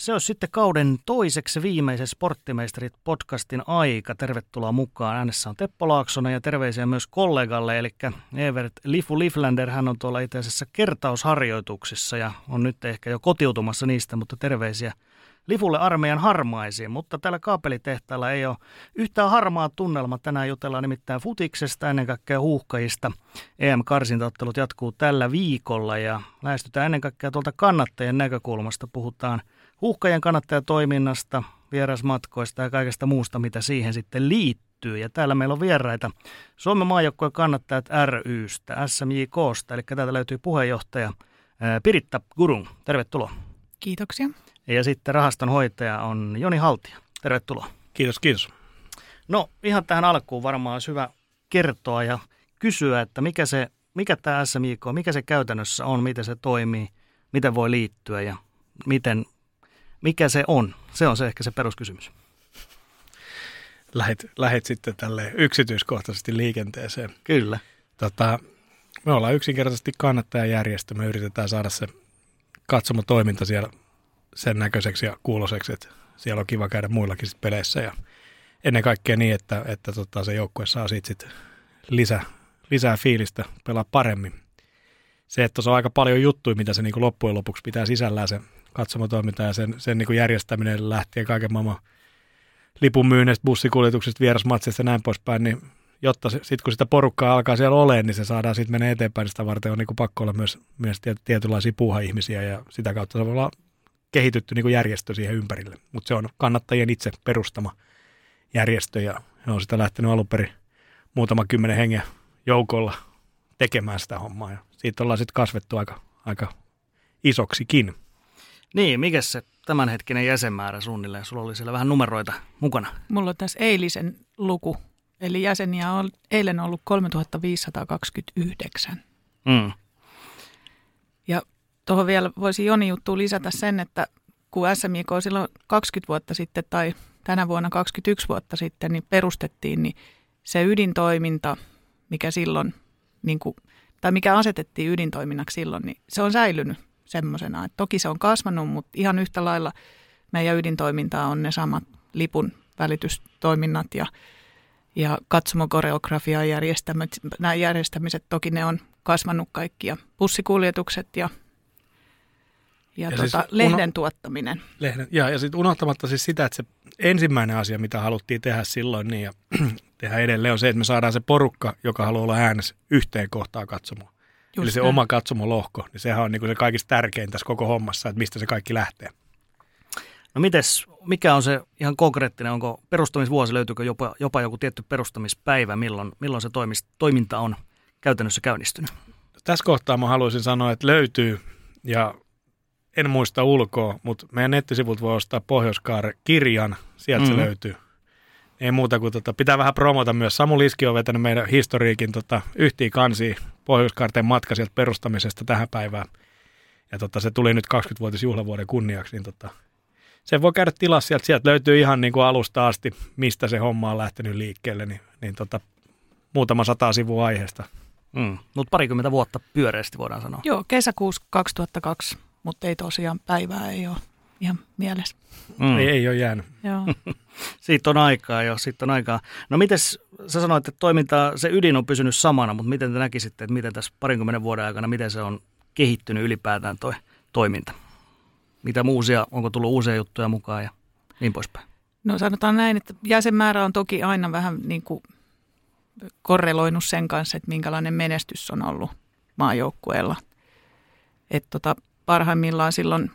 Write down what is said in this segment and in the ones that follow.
Se olisi sitten kauden toiseksi viimeisen Sporttimeisterit podcastin aika. Tervetuloa mukaan. Äänessä on Teppo Laaksonen ja terveisiä myös kollegalle, eli Evert Lifu Liflander. Hän on tuolla itse asiassa kertausharjoituksissa ja on nyt ehkä jo kotiutumassa niistä, mutta terveisiä Lifulle armeijan harmaisiin. Mutta täällä kaapelitehtaalla ei ole yhtään harmaa tunnelma. Tänään jutellaan nimittäin futiksesta, ennen kaikkea huuhkajista. EM-karsintaottelut jatkuu tällä viikolla ja lähestytään ennen kaikkea tuolta kannattajien näkökulmasta. Puhutaan – huuhkajien kannattajatoiminnasta, vierasmatkoista ja kaikesta muusta, mitä siihen sitten liittyy. Ja täällä meillä on vieraita Suomen maajoukkojen kannattajat rystä, SMJKsta, eli täältä löytyy puheenjohtaja Piritta Gurung. Tervetuloa. Kiitoksia. Ja sitten rahaston hoitaja on Joni Haltia. Tervetuloa. Kiitos, kiitos. No ihan tähän alkuun varmaan olisi hyvä kertoa ja kysyä, että mikä, se, mikä tämä SMIK, mikä se käytännössä on, miten se toimii, miten voi liittyä ja miten mikä se on? Se on se ehkä se peruskysymys. Lähet, lähet sitten tälle yksityiskohtaisesti liikenteeseen. Kyllä. Tota, me ollaan yksinkertaisesti kannattajajärjestö. Me yritetään saada se katsomotoiminta siellä sen näköiseksi ja kuuloseksi, että siellä on kiva käydä muillakin sit peleissä. Ja ennen kaikkea niin, että, että tota, se joukkue saa siitä sit lisä, lisää fiilistä pelaa paremmin. Se, että se on aika paljon juttuja, mitä se niin loppujen lopuksi pitää sisällään se katsomotoiminta ja sen, sen niin järjestäminen lähtien kaiken maailman lipunmyynnistä, bussikuljetuksista, vierasmatsista ja näin poispäin, niin jotta sitten kun sitä porukkaa alkaa siellä olemaan, niin se saadaan sitten mennä eteenpäin, sitä varten on niin pakko olla myös, myös tietynlaisia puuha-ihmisiä ja sitä kautta se voi olla kehitytty niin kuin järjestö siihen ympärille. Mutta se on kannattajien itse perustama järjestö ja he on sitä lähtenyt alun perin muutama kymmenen hengen joukolla tekemään sitä hommaa ja siitä ollaan sitten kasvettu aika, aika isoksikin. Niin, mikä se tämänhetkinen jäsenmäärä suunnilleen? Sulla oli siellä vähän numeroita mukana. Mulla on tässä eilisen luku. Eli jäseniä on eilen ollut 3529. Mm. Ja tuohon vielä voisi Joni juttu lisätä sen, että kun SMIK silloin 20 vuotta sitten tai tänä vuonna 21 vuotta sitten niin perustettiin, niin se ydintoiminta, mikä silloin, niin kuin, tai mikä asetettiin ydintoiminnaksi silloin, niin se on säilynyt semmoisena. toki se on kasvanut, mutta ihan yhtä lailla meidän ydintoimintaa on ne samat lipun välitystoiminnat ja, ja katsomokoreografia järjestämiset, nämä järjestämiset, toki ne on kasvanut kaikki ja bussikuljetukset ja, ja, ja tota, siis lehden uno, tuottaminen. Lehden, ja, ja sitten unohtamatta siis sitä, että se ensimmäinen asia, mitä haluttiin tehdä silloin niin ja tehdä edelleen on se, että me saadaan se porukka, joka haluaa olla äänessä yhteen kohtaan katsomaan. Just Eli se näin. oma katsomolohko, niin sehän on niin kuin se kaikista tärkein tässä koko hommassa, että mistä se kaikki lähtee. No mites, mikä on se ihan konkreettinen, onko perustamisvuosi, löytyykö jopa, jopa joku tietty perustamispäivä, milloin, milloin se toimis, toiminta on käytännössä käynnistynyt? Tässä kohtaa mä haluaisin sanoa, että löytyy, ja en muista ulkoa, mutta meidän nettisivut voi ostaa Pohjoiskaare-kirjan, sieltä mm-hmm. se löytyy ei muuta kuin tota, pitää vähän promota myös. Samu Liski on vetänyt meidän historiikin tota, yhtiin kansiin Pohjoiskarteen matka sieltä perustamisesta tähän päivään. Ja tota, se tuli nyt 20-vuotisjuhlavuoden kunniaksi, niin tota, se voi käydä tilassa sieltä. Sieltä löytyy ihan niin kuin alusta asti, mistä se homma on lähtenyt liikkeelle, niin, niin tota, muutama sata sivua aiheesta. Mm. Mutta parikymmentä vuotta pyöreästi voidaan sanoa. Joo, kesäkuussa 2002, mutta ei tosiaan päivää ei ole ihan mielessä. Mm. Ei, ei ole jäänyt. Joo. siitä on aikaa jo, siitä on aikaa. No miten sä sanoit, että toiminta, se ydin on pysynyt samana, mutta miten te näkisitte, että miten tässä parinkymmenen vuoden aikana, miten se on kehittynyt ylipäätään toi toiminta? Mitä uusia, onko tullut uusia juttuja mukaan ja niin poispäin? No sanotaan näin, että jäsenmäärä on toki aina vähän niin kuin korreloinut sen kanssa, että minkälainen menestys on ollut maajoukkueella. Että tota, parhaimmillaan silloin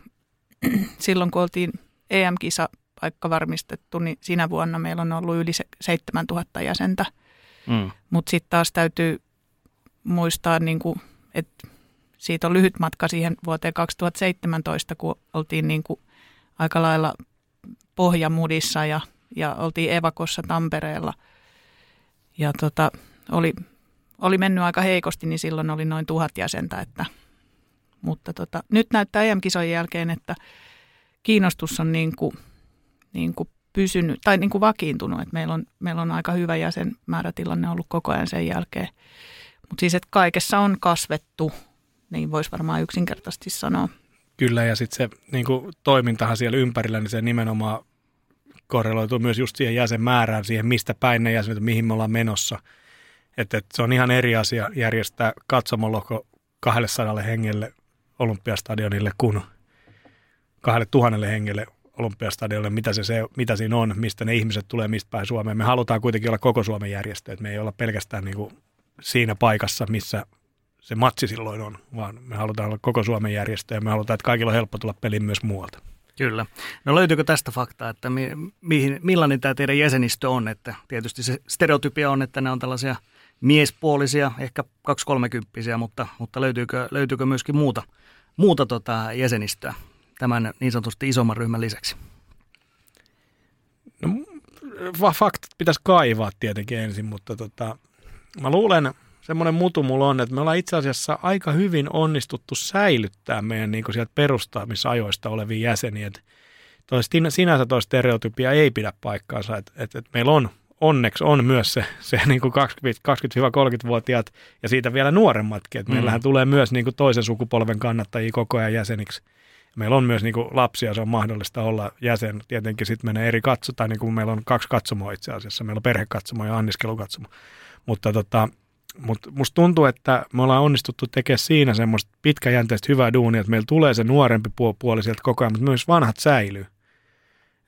silloin kun oltiin EM-kisa paikka varmistettu, niin siinä vuonna meillä on ollut yli 7000 jäsentä. Mm. Mutta sitten taas täytyy muistaa, niin kuin, että siitä on lyhyt matka siihen vuoteen 2017, kun oltiin niin kuin aika lailla pohjamudissa ja, ja oltiin Evakossa Tampereella. Ja tota, oli, oli mennyt aika heikosti, niin silloin oli noin tuhat jäsentä, että – mutta tota, nyt näyttää EM-kisojen jälkeen, että kiinnostus on niin kuin, niin kuin pysynyt tai niin kuin vakiintunut, että meillä on, meillä on aika hyvä jäsenmäärätilanne ollut koko ajan sen jälkeen. Mutta siis, että kaikessa on kasvettu, niin voisi varmaan yksinkertaisesti sanoa. Kyllä, ja sitten se niin kuin, toimintahan siellä ympärillä, niin se nimenomaan korreloituu myös just siihen jäsenmäärään, siihen mistä päin ne jäsenet, mihin me ollaan menossa. Että et se on ihan eri asia järjestää katsomoloko 200 hengelle olympiastadionille kuin 2000 hengelle olympiastadionille, mitä, se, se, mitä siinä on, mistä ne ihmiset tulee, mistä päin Suomeen. Me halutaan kuitenkin olla koko Suomen järjestö, että me ei olla pelkästään niin kuin siinä paikassa, missä se matsi silloin on, vaan me halutaan olla koko Suomen järjestö ja me halutaan, että kaikilla on helppo tulla peliin myös muualta. Kyllä. No löytyykö tästä faktaa, että mi, mihin, millainen tämä teidän jäsenistö on? Että tietysti se stereotypia on, että ne on tällaisia miespuolisia, ehkä 2-30, mutta, mutta löytyykö, löytyykö myöskin muuta, muuta tota jäsenistöä tämän niin sanotusti isomman ryhmän lisäksi? No, faktat pitäisi kaivaa tietenkin ensin, mutta tota, mä luulen, semmoinen mutu mulla on, että me ollaan itse asiassa aika hyvin onnistuttu säilyttää meidän niin sieltä perustamisajoista olevia jäseniä. Toi, sinänsä tuo stereotypia ei pidä paikkaansa, että, että, että meillä on onneksi on myös se, se niin kuin 20-30-vuotiaat ja siitä vielä nuoremmatkin. Että mm. Meillähän tulee myös niin kuin toisen sukupolven kannattajia koko ajan jäseniksi. Meillä on myös niin kuin lapsia, se on mahdollista olla jäsen. Tietenkin sitten menee eri katso, tai niin kuin meillä on kaksi katsomoa itse asiassa. Meillä on perhekatsomo ja anniskelukatsomo. Mutta tota, mutta musta tuntuu, että me ollaan onnistuttu tekemään siinä semmoista pitkäjänteistä hyvää duunia, että meillä tulee se nuorempi puoli sieltä koko ajan, mutta myös vanhat säilyy.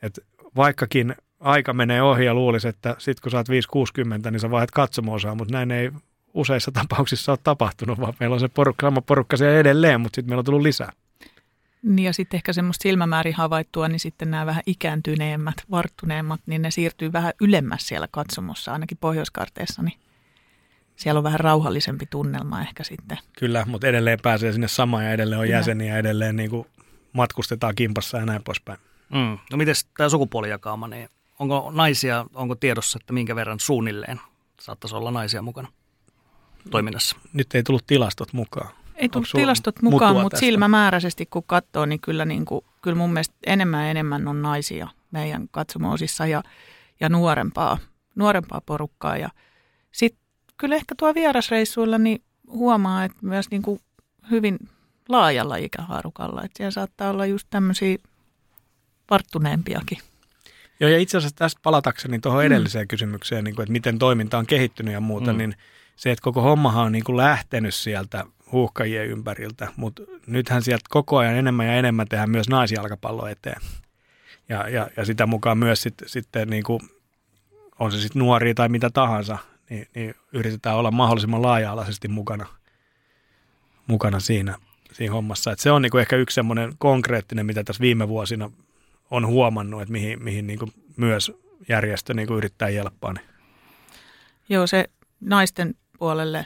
Et vaikkakin aika menee ohi ja luulisi, että sit kun sä oot 5-60, niin sä vaihdat katsomoosaa, mutta näin ei useissa tapauksissa ole tapahtunut, vaan meillä on se porukka, sama porukka siellä edelleen, mutta sitten meillä on tullut lisää. Niin ja sitten ehkä semmoista silmämäärin havaittua, niin sitten nämä vähän ikääntyneemmät, varttuneemmat, niin ne siirtyy vähän ylemmäs siellä katsomossa, ainakin Pohjoiskarteessa, niin siellä on vähän rauhallisempi tunnelma ehkä sitten. Kyllä, mutta edelleen pääsee sinne samaan ja edelleen on Kyllä. jäseniä ja edelleen niin kuin matkustetaan kimpassa ja näin poispäin. Mm. No miten tämä sukupuolijakauma, niin onko naisia, onko tiedossa, että minkä verran suunnilleen saattaisi olla naisia mukana toiminnassa? Nyt ei tullut tilastot mukaan. Ei tullut tilastot mukaan, mutta tästä? silmämääräisesti kun katsoo, niin kyllä, niin kuin, kyllä mun mielestä enemmän ja enemmän on naisia meidän katsomoosissa ja, ja nuorempaa, nuorempaa porukkaa. Ja sitten kyllä ehkä tuo vierasreissuilla niin huomaa, että myös niin kuin hyvin laajalla ikähaarukalla, että siellä saattaa olla just tämmöisiä varttuneempiakin. Joo, ja itse asiassa tässä palatakseni tuohon mm. edelliseen mm. kysymykseen, niin kuin, että miten toiminta on kehittynyt ja muuta, mm. niin se, että koko hommahan on niin kuin lähtenyt sieltä huuhkajien ympäriltä, mutta nythän sieltä koko ajan enemmän ja enemmän tehdään myös naisjalkapallo eteen. Ja, ja, ja sitä mukaan myös sitten, sitten niin kuin, on se sitten nuoria tai mitä tahansa, niin, niin yritetään olla mahdollisimman laaja-alaisesti mukana, mukana siinä, siinä hommassa. Et se on niinku ehkä yksi semmoinen konkreettinen, mitä tässä viime vuosina on huomannut, että mihin, mihin niinku myös järjestö niinku yrittää jelppaa. Niin. Joo, se naisten puolelle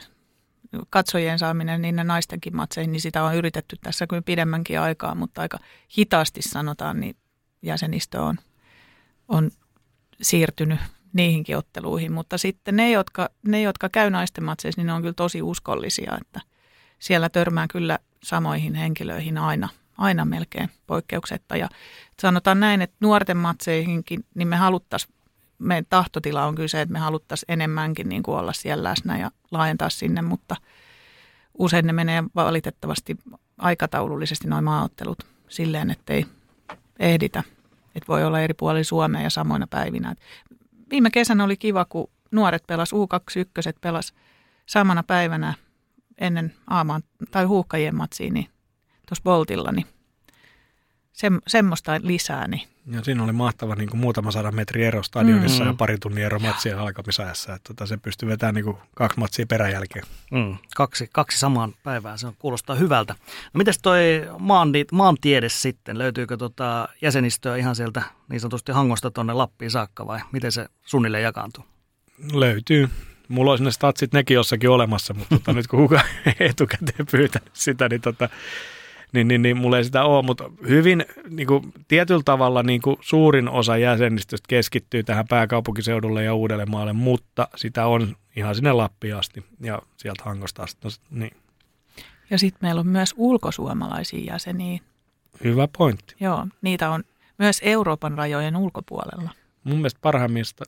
katsojien saaminen niin ne naistenkin matseihin, niin sitä on yritetty tässä kyllä pidemmänkin aikaa, mutta aika hitaasti sanotaan, niin jäsenistö on, on siirtynyt niihinkin otteluihin, mutta sitten ne, jotka, ne, jotka käy naisten matseissa, niin ne on kyllä tosi uskollisia, että siellä törmää kyllä samoihin henkilöihin aina, aina melkein poikkeuksetta. Ja sanotaan näin, että nuorten matseihinkin, niin me haluttaisiin, meidän tahtotila on kyllä se, että me haluttaisiin enemmänkin niin kuin olla siellä läsnä ja laajentaa sinne, mutta usein ne menee valitettavasti aikataulullisesti noin maaottelut silleen, että ei ehditä. Että voi olla eri puolilla Suomea ja samoina päivinä viime kesänä oli kiva, kun nuoret pelas U21 pelas samana päivänä ennen aamaan tai huuhkajien matsiin, niin tuossa Boltilla, niin se, semmoista lisää. Niin. Ja siinä oli mahtava niin kuin muutama sadan metri ero stadionissa mm. ja pari tunnin ero matsien alkamisajassa. Että tota, se pystyi vetämään niin kuin kaksi matsia peräjälkeen. Mm. Kaksi, kaksi samaan päivään, se kuulostaa hyvältä. No mites toi maanti, maantiede sitten? Löytyykö tota jäsenistöä ihan sieltä niin sanotusti Hangosta tuonne Lappiin saakka vai miten se suunnilleen jakaantuu? Löytyy. Mulla olisi ne statsit nekin jossakin olemassa, mutta tota, nyt kun kukaan etukäteen pyytänyt sitä, niin tota, niin, niin, niin mulla ei sitä ole, mutta hyvin niin kuin, tietyllä tavalla niin kuin, suurin osa jäsenistöstä keskittyy tähän pääkaupunkiseudulle ja Uudellemaalle, mutta sitä on ihan sinne Lappiin asti ja sieltä Hangosta asti. No, niin. Ja sitten meillä on myös ulkosuomalaisia jäseniä. Hyvä pointti. Joo, niitä on myös Euroopan rajojen ulkopuolella. mun mielestä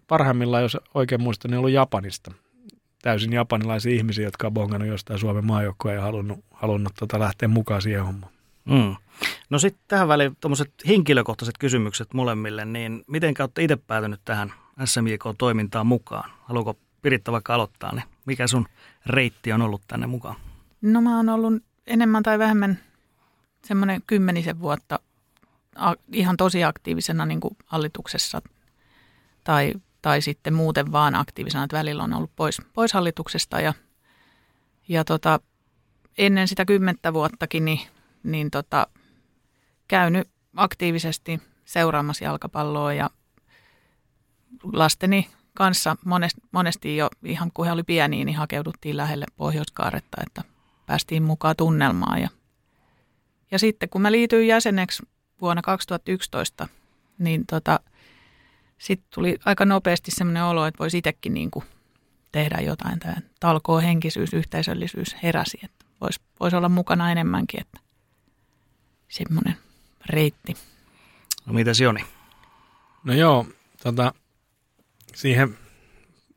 parhaimmillaan, jos oikein muistan, niin ollut Japanista. Täysin japanilaisia ihmisiä, jotka on bongannut jostain Suomen maajoukkoa ja halunnut, halunnut tota lähteä mukaan siihen hommaan. Mm. No sitten tähän väliin tuommoiset henkilökohtaiset kysymykset molemmille, niin miten olette itse päätynyt tähän SMIK-toimintaan mukaan? Haluatko Piritta vaikka aloittaa, niin mikä sun reitti on ollut tänne mukaan? No mä oon ollut enemmän tai vähemmän semmoinen kymmenisen vuotta ihan tosi aktiivisena niin kuin hallituksessa tai, tai sitten muuten vaan aktiivisena, että välillä on ollut pois, pois hallituksesta ja, ja tota, ennen sitä kymmentä vuottakin niin, niin tota, käynyt aktiivisesti seuraamassa jalkapalloa ja lasteni kanssa monesti, monesti jo ihan kun he oli pieniä, niin hakeuduttiin lähelle Pohjoiskaaretta, että päästiin mukaan tunnelmaan. Ja, ja sitten kun mä liityin jäseneksi vuonna 2011, niin tota, sitten tuli aika nopeasti semmoinen olo, että voisi itsekin niin kuin tehdä jotain. Tämä talkoo henkisyys, yhteisöllisyys heräsi, että voisi, voisi olla mukana enemmänkin, että semmoinen reitti. No mitäs Joni? No joo, tota, siihen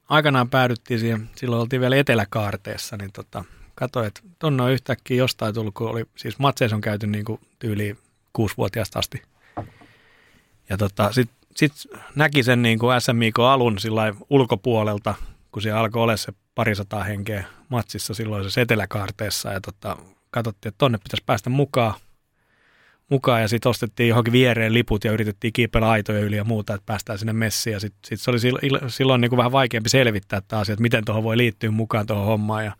aikanaan päädyttiin siihen, silloin oltiin vielä eteläkaarteessa, niin tota, katsoin, että tonne on yhtäkkiä jostain tullut, kun oli, siis matseissa on käyty niin kuin tyyliin kuusivuotiaasta asti. Ja tota, sitten sit näki sen niin kuin SMIK-alun sillä ulkopuolelta, kun se alkoi olla se parisataa henkeä matsissa silloin se eteläkaarteessa ja tota, katsottiin, että tonne pitäisi päästä mukaan mukaan ja sitten ostettiin johonkin viereen liput ja yritettiin kiipellä aitoja yli ja muuta, että päästään sinne messiin. Ja sitten sit se oli silloin niin kuin vähän vaikeampi selvittää taas, että miten tuohon voi liittyä mukaan tuohon hommaan. Ja,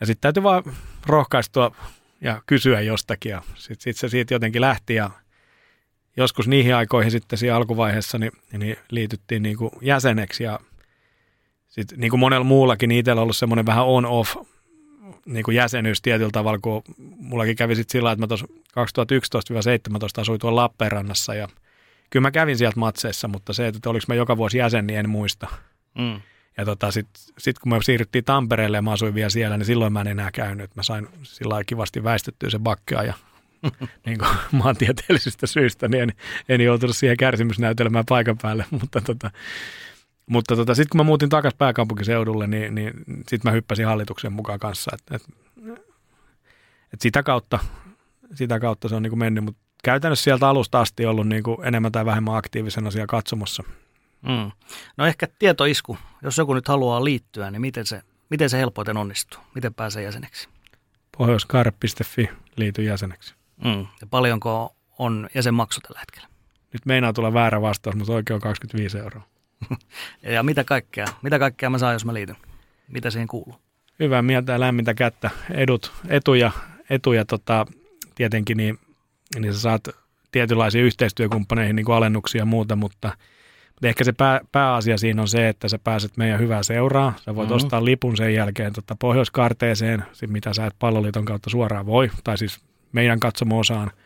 ja sitten täytyy vaan rohkaistua ja kysyä jostakin ja sitten sit se siitä jotenkin lähti ja joskus niihin aikoihin sitten siinä alkuvaiheessa niin, niin liityttiin niin kuin jäseneksi ja sitten niin kuin monella muullakin, niin itsellä on ollut semmoinen vähän on-off niin kuin jäsenyys tietyllä tavalla, kun mullakin kävi sitten sillä, että mä tuossa 2011-2017 asuin tuolla Lappeenrannassa ja kyllä mä kävin sieltä matseissa, mutta se, että oliko mä joka vuosi jäsen, niin en muista. Mm. Ja tota, sitten sit kun me siirryttiin Tampereelle ja mä asuin vielä siellä, niin silloin mä en enää käynyt. Mä sain sillä kivasti väistettyä se bakkia ja niin kuin maantieteellisistä syistä, niin en, en joutunut siihen kärsimysnäytelmään paikan päälle, mutta tota, mutta tota, sitten kun mä muutin takaisin pääkaupunkiseudulle, niin, niin sitten mä hyppäsin hallituksen mukaan kanssa. Et, et, et sitä, kautta, sitä kautta se on niin mennyt, mutta käytännössä sieltä alusta asti ollut niin kuin enemmän tai vähemmän aktiivisena siellä katsomossa. Mm. No ehkä tietoisku, jos joku nyt haluaa liittyä, niin miten se, miten se helpoiten onnistuu? Miten pääsee jäseneksi? Pohjoiskaare.fi liity jäseneksi. Mm. Ja paljonko on jäsenmaksu tällä hetkellä? Nyt meinaa tulla väärä vastaus, mutta oikein on 25 euroa. Ja mitä kaikkea, mitä kaikkea mä saan, jos mä liityn? Mitä siihen kuuluu? Hyvää mieltä ja lämmintä kättä. Edut, etuja, etuja tota, tietenkin, niin, niin sä saat tietynlaisia yhteistyökumppaneihin niin kuin alennuksia ja muuta, mutta, mutta ehkä se pää, pääasia siinä on se, että sä pääset meidän hyvää seuraa. Sä voit mm-hmm. ostaa lipun sen jälkeen tota pohjoiskarteeseen, mitä sä et palloliiton kautta suoraan voi, tai siis meidän katsomo-osaan –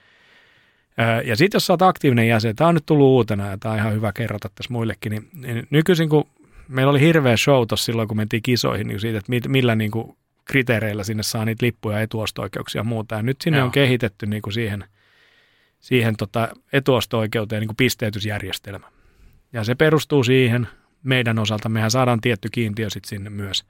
ja sitten jos sä oot aktiivinen jäsen, tämä on nyt tullut uutena ja tämä on ihan hyvä kerrota tässä muillekin, niin, niin nykyisin kun meillä oli hirveä show tossa silloin, kun mentiin kisoihin, niin siitä, että millä niin kuin kriteereillä sinne saa niitä lippuja, etuosto-oikeuksia ja muuta. Ja nyt sinne Joo. on kehitetty niin kuin siihen, siihen tota etuosto-oikeuteen niin kuin pisteytysjärjestelmä. Ja se perustuu siihen meidän osalta. Mehän saadaan tietty kiintiö sitten sinne myös.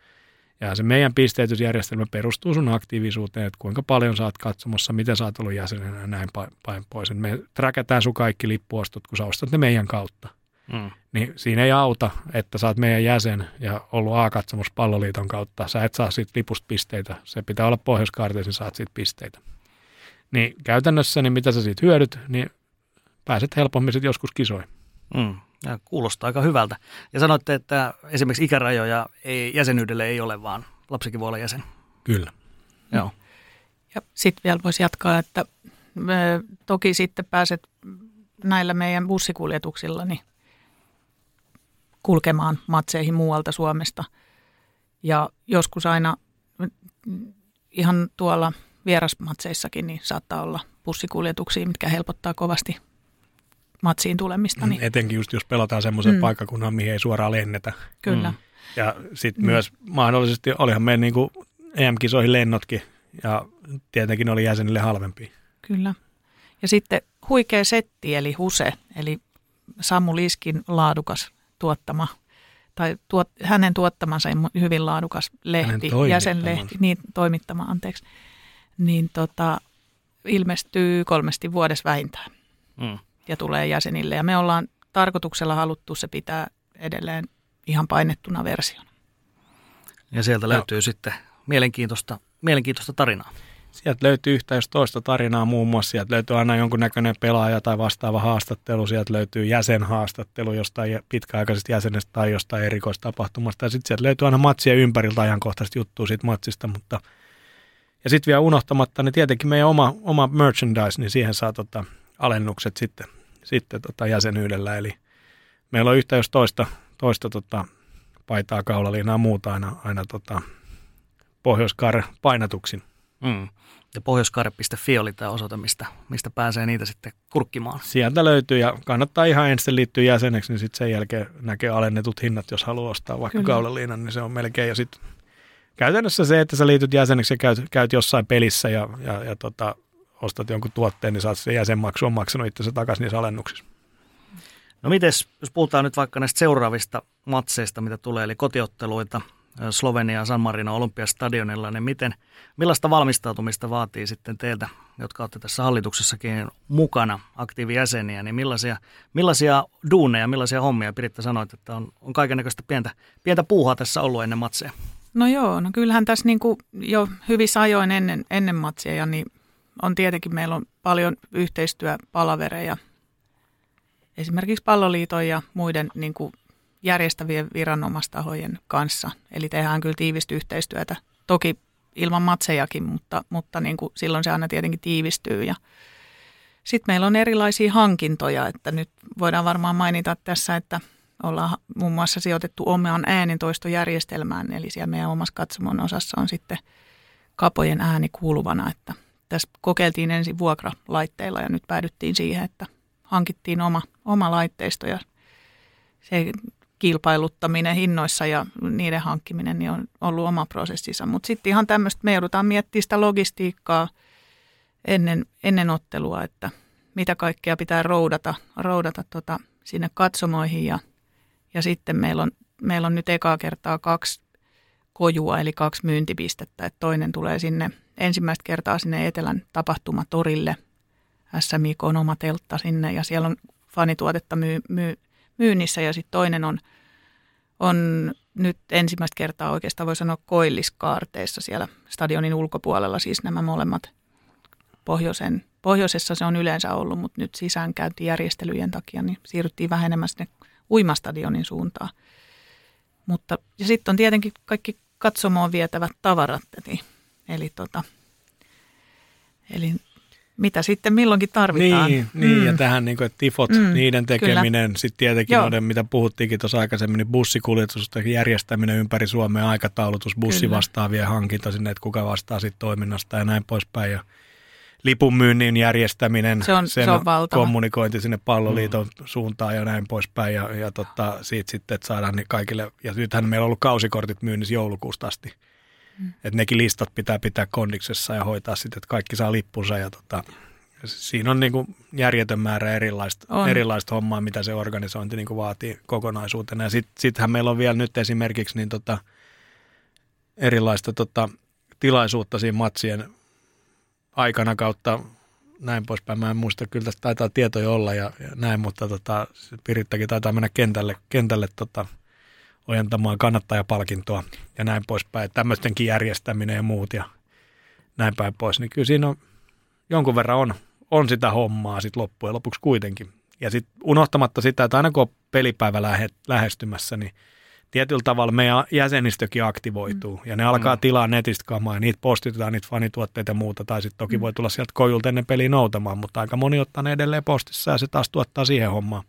Ja se meidän pisteytysjärjestelmä perustuu sun aktiivisuuteen, että kuinka paljon saat katsomassa, miten sä oot ollut jäsenenä ja näin päin pois. Me träkätään sun kaikki lippuostot, kun sä ostat ne meidän kautta. Mm. Niin siinä ei auta, että sä oot meidän jäsen ja ollut A-katsomus palloliiton kautta. Sä et saa siitä lipusta pisteitä. Se pitää olla pohjoiskaarteessa, saat siitä pisteitä. Niin käytännössä, niin mitä sä siitä hyödyt, niin pääset helpommin sitten joskus kisoihin. Mm. Ja kuulostaa aika hyvältä. Ja sanoitte, että esimerkiksi ikärajoja ei, jäsenyydelle ei ole, vaan lapsikin voi olla jäsen. Kyllä. Joo. Ja sitten vielä voisi jatkaa, että me, toki sitten pääset näillä meidän bussikuljetuksilla niin kulkemaan matseihin muualta Suomesta. Ja joskus aina ihan tuolla vierasmatseissakin niin saattaa olla bussikuljetuksia, mitkä helpottaa kovasti matsiin tulemista. Niin. Etenkin just jos pelataan semmoisen mm. paikkakunnan, mihin ei suoraan lennetä. Kyllä. Mm. Ja sitten mm. myös mahdollisesti, olihan meidän niin kuin EM-kisoihin lennotkin ja tietenkin oli jäsenille halvempi. Kyllä. Ja sitten huikea setti eli HUSE, eli Samu Liskin laadukas tuottama, tai tuot, hänen tuottamansa hyvin laadukas lehti, jäsenlehti, niin toimittama, anteeksi, niin tota, ilmestyy kolmesti vuodessa vähintään mm. Ja tulee jäsenille. Ja me ollaan tarkoituksella haluttu se pitää edelleen ihan painettuna versiona. Ja sieltä löytyy no. sitten mielenkiintoista, mielenkiintoista tarinaa. Sieltä löytyy yhtä jos toista tarinaa muun muassa. Sieltä löytyy aina jonkunnäköinen pelaaja tai vastaava haastattelu. Sieltä löytyy jäsenhaastattelu jostain pitkäaikaisesta jäsenestä tai jostain erikoistapahtumasta. Ja sitten sieltä löytyy aina matsien ympäriltä ajankohtaisesti juttua siitä matsista. Mutta... Ja sitten vielä unohtamatta, niin tietenkin meidän oma, oma merchandise, niin siihen saa tota alennukset sitten, sitten tota jäsenyydellä. Eli meillä on yhtä jos toista, toista tota paitaa, kaulaliinaa muuta aina, aina tota, pohjoiskaaren painatuksin. Mm. Ja pohjoiskaare.fi oli tämä osoite, mistä, mistä pääsee niitä sitten kurkkimaan. Sieltä löytyy ja kannattaa ihan ensin liittyä jäseneksi, niin sitten sen jälkeen näkee alennetut hinnat, jos haluaa ostaa vaikka Kyllä. kaulaliinan, niin se on melkein. Ja sitten käytännössä se, että sä liityt jäseneksi ja käyt, käyt jossain pelissä ja, ja, ja tota, ostat jonkun tuotteen, niin saat sen jäsenmaksu on maksanut itse takaisin niissä alennuksissa. No mites, jos puhutaan nyt vaikka näistä seuraavista matseista, mitä tulee, eli kotiotteluita, Slovenia San Marino Olympiastadionilla, niin miten, millaista valmistautumista vaatii sitten teiltä, jotka olette tässä hallituksessakin mukana, aktiivijäseniä, niin millaisia, millaisia duuneja, millaisia hommia Piritta sanoit, että on, on kaikenlaista pientä, pientä puuhaa tässä ollut ennen matseja? No joo, no kyllähän tässä niin kuin jo hyvissä ajoin ennen, ennen matseja, niin on tietenkin meillä on paljon yhteistyöpalavereja esimerkiksi palloliiton ja muiden niin kuin järjestävien viranomaistahojen kanssa. Eli tehdään kyllä tiivistä yhteistyötä. Toki ilman matsejakin, mutta, mutta niin kuin silloin se aina tietenkin tiivistyy. Ja sitten meillä on erilaisia hankintoja, että nyt voidaan varmaan mainita tässä, että ollaan muun muassa sijoitettu omaan äänintoistojärjestelmään, eli siellä meidän omassa katsomon osassa on sitten kapojen ääni kuuluvana, että tässä kokeiltiin ensin vuokralaitteilla ja nyt päädyttiin siihen, että hankittiin oma, oma laitteisto ja se kilpailuttaminen hinnoissa ja niiden hankkiminen niin on ollut oma prosessissa. Mutta sitten ihan tämmöistä, me joudutaan miettimään sitä logistiikkaa ennen, ennen ottelua, että mitä kaikkea pitää roudata, roudata tota sinne katsomoihin ja, ja sitten meillä on, meillä on nyt ekaa kertaa kaksi kojua, eli kaksi myyntipistettä. että toinen tulee sinne ensimmäistä kertaa sinne Etelän tapahtumatorille. SMIK on oma teltta sinne ja siellä on fanituotetta myy, myy, myynnissä ja sitten toinen on, on nyt ensimmäistä kertaa oikeastaan voi sanoa koilliskaarteissa siellä stadionin ulkopuolella, siis nämä molemmat pohjoisen, pohjoisessa se on yleensä ollut, mutta nyt sisäänkäyntijärjestelyjen takia niin siirryttiin vähän enemmän sinne uimastadionin suuntaan. Mutta, ja sitten on tietenkin kaikki katsomoon vietävät tavarat, eli, eli, tota, eli mitä sitten milloinkin tarvitaan. Niin, niin mm. ja tähän niin kuin, että tifot, mm, niiden tekeminen, sitten tietenkin Joo. noiden, mitä puhuttiinkin tuossa aikaisemmin, niin bussikuljetusten järjestäminen ympäri Suomea, aikataulutus, bussivastaavien hankinta sinne, että kuka vastaa sitten toiminnasta ja näin poispäin. Ja lipunmyynnin järjestäminen, se on, sen se on kommunikointi sinne palloliiton mm. suuntaan ja näin poispäin. Ja, ja tota, siitä sitten, että saadaan niin kaikille, ja nythän meillä on ollut kausikortit myynnissä joulukuusta asti. Mm. Että nekin listat pitää pitää kondiksessa ja hoitaa sitten, että kaikki saa lippunsa. Ja tota, siinä on niin kuin järjetön määrä erilaista, erilaista hommaa, mitä se organisointi niin kuin vaatii kokonaisuutena. Ja sittenhän sit meillä on vielä nyt esimerkiksi niin tota, erilaista tota, tilaisuutta siinä matsien aikana kautta näin poispäin. Mä en muista, kyllä tästä taitaa tietoja olla ja, ja näin, mutta tota, Pirittäkin taitaa mennä kentälle, kentälle tota, ojentamaan kannattajapalkintoa ja näin poispäin. Tämmöistenkin järjestäminen ja muut ja näin päin pois. Niin kyllä siinä on, jonkun verran on, on sitä hommaa sitten loppujen lopuksi kuitenkin. Ja sitten unohtamatta sitä, että aina kun on pelipäivä lähe, lähestymässä, niin tietyllä tavalla meidän jäsenistökin aktivoituu. Mm. Ja ne alkaa mm. tilaa netistä kamaa ja niitä postitetaan, niitä fanituotteita ja muuta. Tai sitten toki mm. voi tulla sieltä kojulta ennen peliä noutamaan, mutta aika moni ottaa ne edelleen postissa ja se taas tuottaa siihen hommaan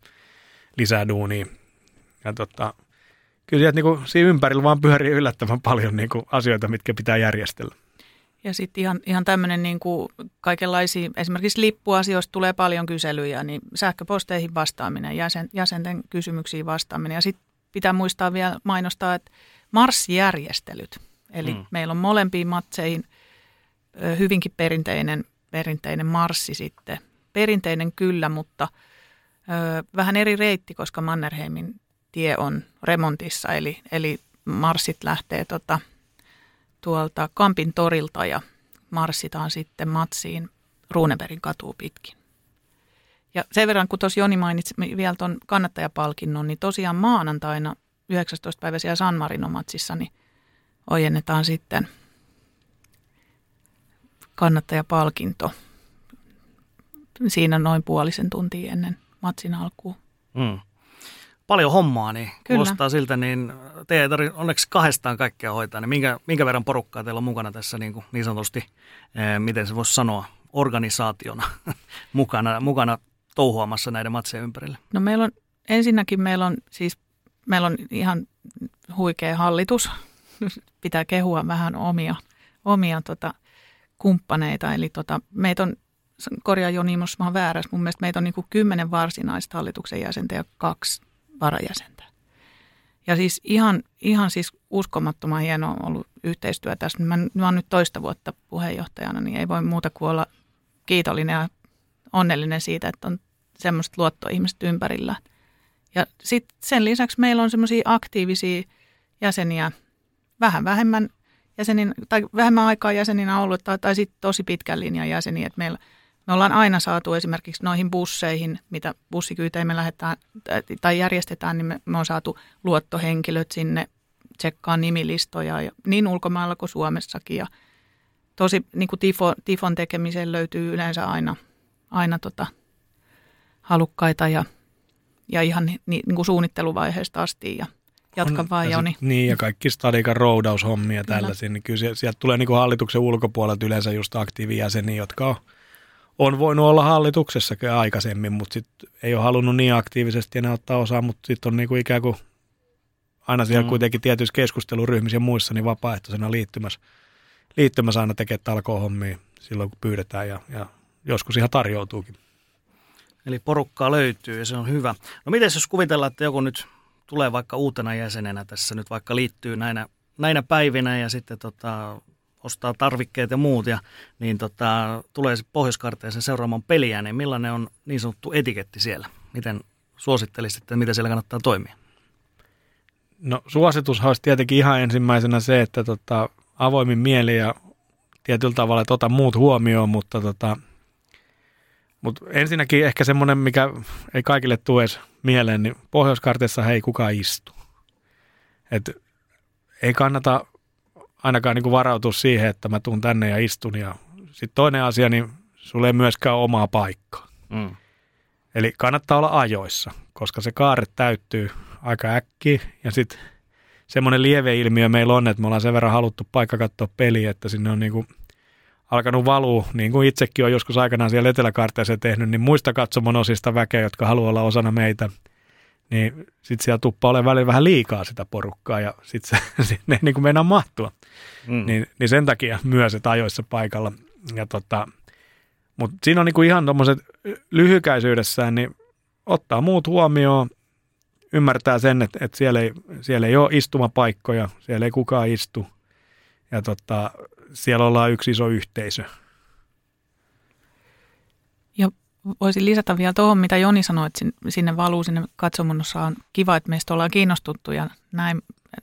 lisää duunia. Ja tota, kyllä sieltä niinku, siinä ympärillä vaan pyörii yllättävän paljon niinku asioita, mitkä pitää järjestellä. Ja sitten ihan, ihan tämmöinen niin kaikenlaisia, esimerkiksi lippuasioista tulee paljon kyselyjä, niin sähköposteihin vastaaminen, jäsen, jäsenten kysymyksiin vastaaminen. Ja sitten pitää muistaa vielä mainostaa, että marssijärjestelyt. Eli mm. meillä on molempiin matseihin hyvinkin perinteinen, perinteinen marssi sitten. Perinteinen kyllä, mutta Öö, vähän eri reitti, koska Mannerheimin tie on remontissa, eli, eli marssit lähtee tota, tuolta Kampin torilta ja marssitaan sitten matsiin Ruunebergin katuu pitkin. Ja sen verran, kun tuossa Joni mainitsi vielä tuon kannattajapalkinnon, niin tosiaan maanantaina 19. päivä siellä San Marino-matsissa, niin ojennetaan sitten kannattajapalkinto siinä noin puolisen tuntia ennen matsin alkuun. Mm. Paljon hommaa, niin kuulostaa siltä, niin te ei tarvitse onneksi kahdestaan kaikkea hoitaa, niin minkä, minkä verran porukkaa teillä on mukana tässä niin, kuin niin sanotusti, eh, miten se voisi sanoa, organisaationa mukana, mukana touhuamassa näiden matsien ympärille? No meillä on, ensinnäkin meillä on siis, meillä on ihan huikea hallitus, pitää kehua vähän omia, omia tota, kumppaneita, eli tota, meitä on korjaa Joni, jos mä väärässä, mun mielestä meitä on niin kymmenen varsinaista hallituksen jäsentä ja kaksi varajäsentä. Ja siis ihan, ihan siis uskomattoman hienoa ollut yhteistyö tässä. Mä, mä oon nyt toista vuotta puheenjohtajana, niin ei voi muuta kuin olla kiitollinen ja onnellinen siitä, että on semmoiset luottoihmiset ympärillä. Ja sitten sen lisäksi meillä on semmoisia aktiivisia jäseniä, vähän vähemmän jäsenin, tai vähemmän aikaa jäseninä ollut, tai, tai sitten tosi pitkän linjan jäseniä, että meillä me ollaan aina saatu esimerkiksi noihin busseihin, mitä bussikyyteihin me lähdetään tai järjestetään, niin me, me on saatu luottohenkilöt sinne tsekkaa nimilistoja ja niin ulkomailla kuin Suomessakin. Ja tosi niin kuin tifo, tifon tekemiseen löytyy yleensä aina, aina tota, halukkaita ja, ja ihan niin, niin kuin suunnitteluvaiheesta asti ja jatka vaan ja Joni. Niin ja kaikki stadikan roudaushommia tällaisia, niin kyllä sieltä tulee niin kuin hallituksen ulkopuolelta yleensä just aktiivijäseniä, jotka on on voinut olla hallituksessakin aikaisemmin, mutta sit ei ole halunnut niin aktiivisesti enää ottaa osaa, mutta sitten on niinku ikään kuin aina siellä mm. kuitenkin tietyissä keskusteluryhmissä ja muissa niin vapaaehtoisena liittymässä, liittymässä aina tekee talkohommia silloin, kun pyydetään ja, ja joskus ihan tarjoutuukin. Eli porukkaa löytyy ja se on hyvä. No miten jos kuvitellaan, että joku nyt tulee vaikka uutena jäsenenä tässä nyt vaikka liittyy näinä, näinä päivinä ja sitten tota, ostaa tarvikkeet ja muut, ja, niin tota, tulee pohjois seuraamaan peliä, niin millainen on niin sanottu etiketti siellä? Miten suosittelisit, että miten siellä kannattaa toimia? No suositus olisi tietenkin ihan ensimmäisenä se, että tota, avoimin mieli ja tietyllä tavalla, että ota muut huomioon, mutta tota, mutta ensinnäkin ehkä semmoinen, mikä ei kaikille tule edes mieleen, niin pohjois ei kukaan istu. Et ei kannata ainakaan niin kuin varautua siihen, että mä tuun tänne ja istun. Ja sitten toinen asia, niin sulle ei myöskään ole omaa paikkaa. Mm. Eli kannattaa olla ajoissa, koska se kaare täyttyy aika äkki. Ja sitten semmoinen lieveilmiö meillä on, että me ollaan sen verran haluttu paikka katsoa peliä, että sinne on niin kuin alkanut valuu, niin kuin itsekin on joskus aikanaan siellä Eteläkarteessa tehnyt, niin muista katsomon osista väkeä, jotka haluaa olla osana meitä – niin sitten siellä tuppaa olemaan välillä vähän liikaa sitä porukkaa ja sitten se, sinne ei niin kuin meinaa mahtua. Mm. Niin, niin sen takia myös, että ajoissa paikalla. Ja tota, mutta siinä on niin kuin ihan tuommoiset lyhykäisyydessään, niin ottaa muut huomioon, ymmärtää sen, että, että siellä, ei, siellä ei ole istumapaikkoja, siellä ei kukaan istu. Ja tota, siellä ollaan yksi iso yhteisö. Ja voisin lisätä vielä tuohon, mitä Joni sanoi, että sinne valuu sinne katsomunnossa on kiva, että meistä ollaan kiinnostuttu ja näin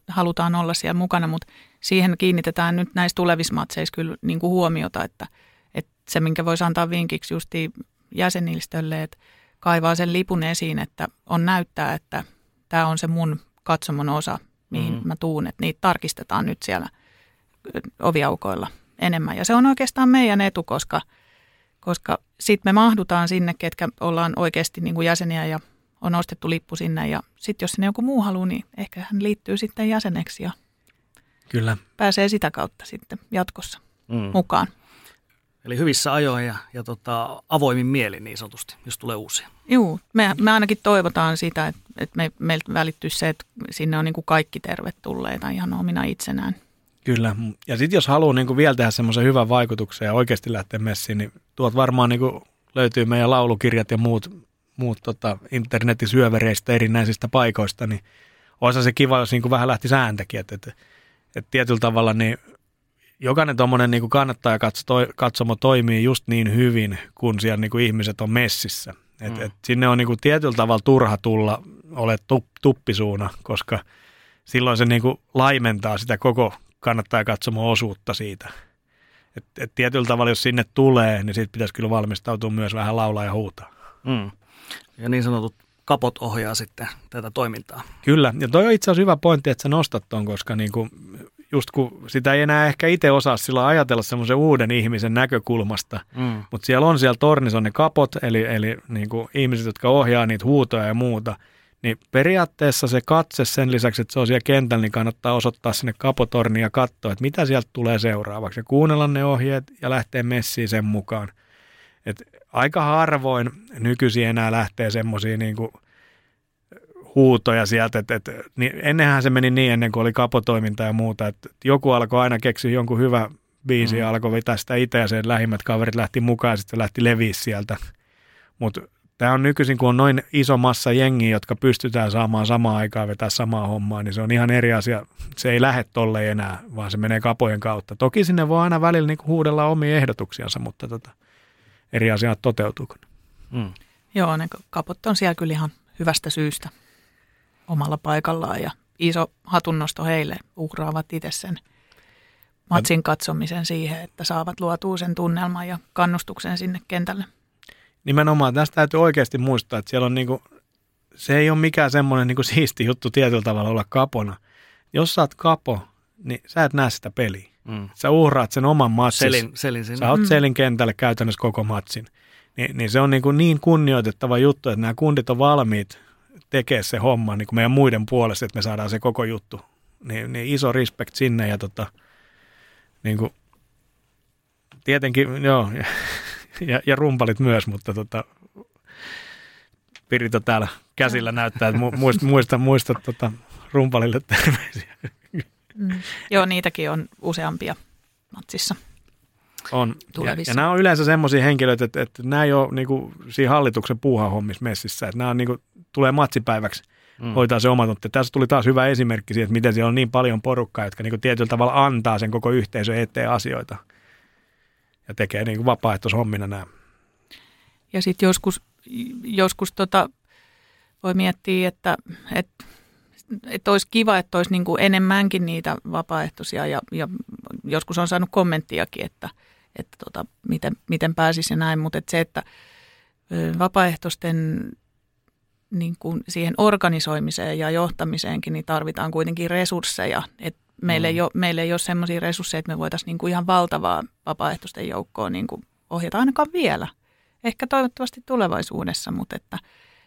halutaan olla siellä mukana, mutta siihen kiinnitetään nyt näissä tulevissa matseissa kyllä niin kuin huomiota, että, että se, minkä voisi antaa vinkiksi justi jäsenistölle, että kaivaa sen lipun esiin, että on näyttää, että tämä on se mun katsomon osa, mihin mm. mä tuun, että niitä tarkistetaan nyt siellä oviaukoilla enemmän. Ja se on oikeastaan meidän etu, koska – koska sitten me mahdutaan sinne, ketkä ollaan oikeasti niin kuin jäseniä ja on ostettu lippu sinne ja sitten jos sinne joku muu haluaa, niin ehkä hän liittyy sitten jäseneksi ja Kyllä. pääsee sitä kautta sitten jatkossa mm. mukaan. Eli hyvissä ajoin ja, ja tota, avoimin mielin niin sanotusti, jos tulee uusia. Joo, me, me ainakin toivotaan sitä, että, että me, meiltä välittyy se, että sinne on niin kuin kaikki tervetulleita ihan omina itsenään. Kyllä, ja sitten jos haluaa niin vielä tehdä semmoisen hyvän vaikutuksen ja oikeasti lähteä messiin, niin tuot varmaan niin kuin löytyy meidän laulukirjat ja muut, muut tota, internetin syövereistä erinäisistä paikoista, niin olisi se kiva, jos niin kuin vähän lähti sääntäkin, että, että, että tietyllä tavalla niin jokainen tuommoinen niin kannattaja katsomo toimii just niin hyvin, kun siellä niin kuin ihmiset on messissä. Et, Mm. et sinne on niinku tietyllä tavalla turha tulla ole tup, tuppisuuna, koska silloin se niinku laimentaa sitä koko kannattaa katsomaan osuutta siitä. Et, et tietyllä tavalla, jos sinne tulee, niin siitä pitäisi kyllä valmistautua myös vähän laulaa ja huutaa. Mm. Ja niin sanotut kapot ohjaa sitten tätä toimintaa. Kyllä, ja toi on itse asiassa hyvä pointti, että sä nostat ton, koska niinku, just kun sitä ei enää ehkä itse osaa sillä ajatella semmoisen uuden ihmisen näkökulmasta, Mm. mutta siellä on siellä tornissa on ne kapot, eli, eli niinku ihmiset, jotka ohjaa niitä huutoja ja muuta, niin periaatteessa se katse sen lisäksi, että se on siellä kentällä, niin kannattaa osoittaa sinne kapotorniin ja katsoa, että mitä sieltä tulee seuraavaksi ja kuunnella ne ohjeet ja lähteä messiin sen mukaan. Et aika harvoin nykyisin enää lähtee semmoisia niinku huutoja sieltä, että, että niin ennenhän se meni niin ennen kuin oli kapotoiminta ja muuta, että joku alkoi aina keksiä jonkun hyvä biisi mm. ja alkoi vetää sitä itse ja sen lähimmät kaverit lähti mukaan ja sitten lähti leviä sieltä. Mutta tämä on nykyisin, kun on noin iso massa jengiä, jotka pystytään saamaan samaan aikaan vetää samaa hommaa, niin se on ihan eri asia. Se ei lähde tolle enää, vaan se menee kapojen kautta. Toki sinne voi aina välillä niinku huudella omia ehdotuksiansa, mutta tota, eri asiat toteutuuko. Mm. Joo, ne kapot on siellä kyllä ihan hyvästä syystä omalla paikallaan ja iso hatunnosto heille uhraavat itse sen matsin katsomisen siihen, että saavat luotua sen tunnelman ja kannustuksen sinne kentälle. Nimenomaan tästä täytyy oikeasti muistaa, että siellä on niinku, se ei ole mikään semmoinen niinku siisti juttu tietyllä tavalla olla kapona. Jos sä oot kapo, niin sä et näe sitä peliä. Mm. Sä uhraat sen oman matsin. Selin, selin sinne. Sä oot Mm. selin kentälle käytännössä koko matsin. Ni, niin se on niin, kuin niin kunnioitettava juttu, että nämä kundit on valmiit tekemään se homma niin kuin meidän muiden puolesta, että me saadaan se koko juttu. Niin, niin iso respect sinne ja tota, niin kuin, tietenkin, joo, ja, ja, ja rumpalit myös, mutta tota, Pirita täällä käsillä näyttää, että mu- muista, muista, muista tota, rumpalille terveisiä. Mm. Joo, niitäkin on useampia matsissa. On. Ja, Tulevissa. ja nämä on yleensä semmoisia henkilöitä, että, että nämä ei ole niinku siinä hallituksen puuhahommissa messissä. Että nämä on niinku, tulee matsipäiväksi, Mm. hoitaa se oma tunti. Tässä tuli taas hyvä esimerkki siitä, että miten siellä on niin paljon porukkaa, jotka niinku tietyllä tavalla antaa sen koko yhteisön eteen asioita. Ja tekee niinku vapaaehtoishommina nämä. Ja sitten joskus, joskus tota, voi miettiä, että, että, että olisi kiva, että olisi niin kuin enemmänkin niitä vapaaehtoisia ja, ja joskus on saanut kommenttiakin, että, että tota, miten, miten pääsisi ja näin, mutta että se, että vapaaehtoisten niin kuin siihen organisoimiseen ja johtamiseenkin niin tarvitaan kuitenkin resursseja. Et meillä, Mm. ei ole, meillä ei ole sellaisia resursseja, että me voitaisiin niin kuin ihan valtavaa vapaaehtoisten joukkoa niin kuin ohjata ainakaan vielä. Ehkä toivottavasti tulevaisuudessa, mutta että,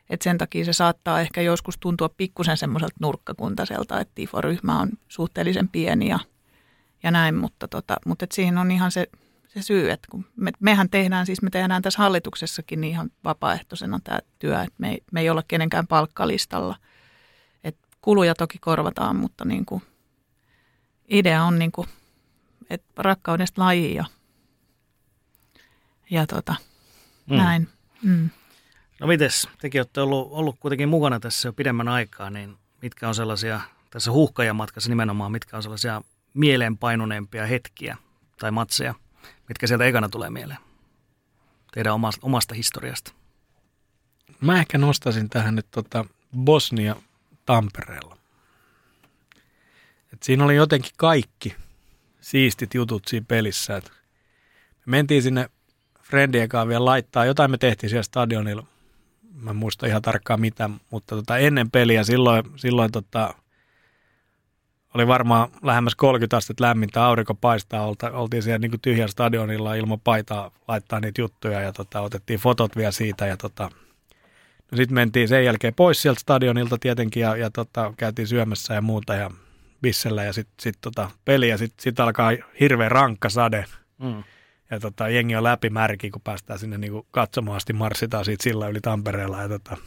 että sen takia se saattaa ehkä joskus tuntua pikkusen semmoiselta nurkkakuntaiselta, että TIFO-ryhmä on suhteellisen pieni ja, ja näin, mutta, tota, mutta että siihen on ihan se, se syy, että kun me, mehän tehdään, siis me tehdään tässä hallituksessakin niin ihan vapaaehtoisena tämä työ, että me ei, me ei olla kenenkään palkkalistalla. Et kuluja toki korvataan, mutta niin kuin, idea on niin kuin, että rakkaudesta lajiin ja, ja tota, Mm. mm. näin. Mm. No mites, tekin olette ollut, ollut kuitenkin mukana tässä jo pidemmän aikaa, niin mitkä on sellaisia, tässä huuhkajamatkassa nimenomaan, mitkä on sellaisia mieleenpainuneempia hetkiä tai matseja, mitkä sieltä ekana tulee mieleen? Teidän omasta, omasta historiasta. Mä ehkä nostaisin tähän nyt tota Bosnia Tampereella. Et siinä oli jotenkin kaikki siistit jutut siinä pelissä. Et me mentiin sinne Friendien kanssa vielä laittaa, jotain me tehtiin siellä stadionilla. Mä en muista ihan tarkkaan mitä, mutta tota ennen peliä silloin, silloin tota, oli varmaan lähemmäs 30 astetta lämmintä, aurinko paistaa, oltiin siellä niin tyhjällä stadionilla ilman paitaa laittaa niitä juttuja ja tota, otettiin fotot vielä siitä ja tota, No sitten mentiin sen jälkeen pois sieltä stadionilta tietenkin ja, ja tota, käytiin syömässä ja muuta ja bissellä ja sitten sit tota peli ja sitten sit alkaa hirveä rankka sade. Mm. Ja tota, jengi on läpimärki, kun päästään sinne niinku katsomaan asti, marssitaan siitä sillä yli Tampereella. Ja tota,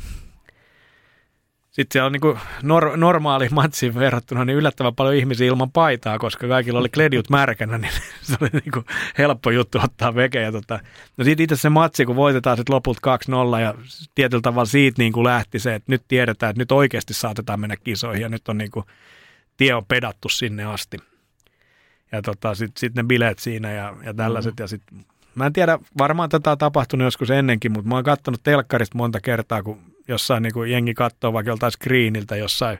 sitten siellä on niinku nor- normaali matsiin verrattuna niin yllättävän paljon ihmisiä ilman paitaa, koska kaikilla oli kledjut märkänä, niin se oli niinku helppo juttu ottaa veke. Ja tota, no siitä itse se matsi, kun voitetaan sitten lopulta 2-0 ja tietyllä tavalla siitä niinku lähti se, että nyt tiedetään, että nyt oikeasti saatetaan mennä kisoihin ja nyt on niinku, tie on pedattu sinne asti. Ja tota, sitten sit ne bileet siinä ja, ja tällaiset. Mm. Ja sitten Mä en tiedä, varmaan tätä on tapahtunut joskus ennenkin, mutta mä oon katsonut telkkarista monta kertaa, kun jossain niin kuin jengi katsoo vaikka joltain screeniltä jossain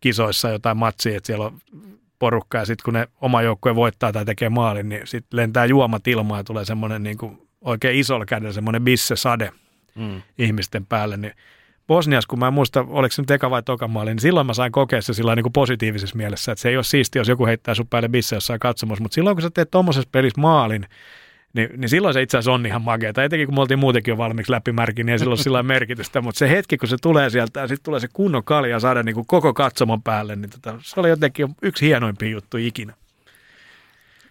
kisoissa jotain matsia, että siellä on porukka ja sitten kun ne oma joukkue voittaa tai tekee maalin, niin sitten lentää juomat ilmaan ja tulee semmoinen niin kuin oikein isolla kädellä semmoinen bisse-sade mm. ihmisten päälle, niin Bosnias, kun mä en muista, oliko se nyt eka vai toka maali, niin silloin mä sain kokea se sillä niin kuin positiivisessa mielessä, että se ei ole siisti, jos joku heittää sun päälle bisse jossain katsomassa, mutta silloin kun sä teet tuommoisessa pelissä maalin, niin, niin silloin se itse asiassa on ihan makeeta. Etenkin kun me oltiin muutenkin jo valmiiksi läpimärkin, niin ei silloin sillä merkitystä. Mutta se hetki, kun se tulee sieltä ja sitten tulee se kunnon kalja saada niin kuin koko katsomon päälle, niin tota, se oli jotenkin yksi hienoimpia juttu ikinä.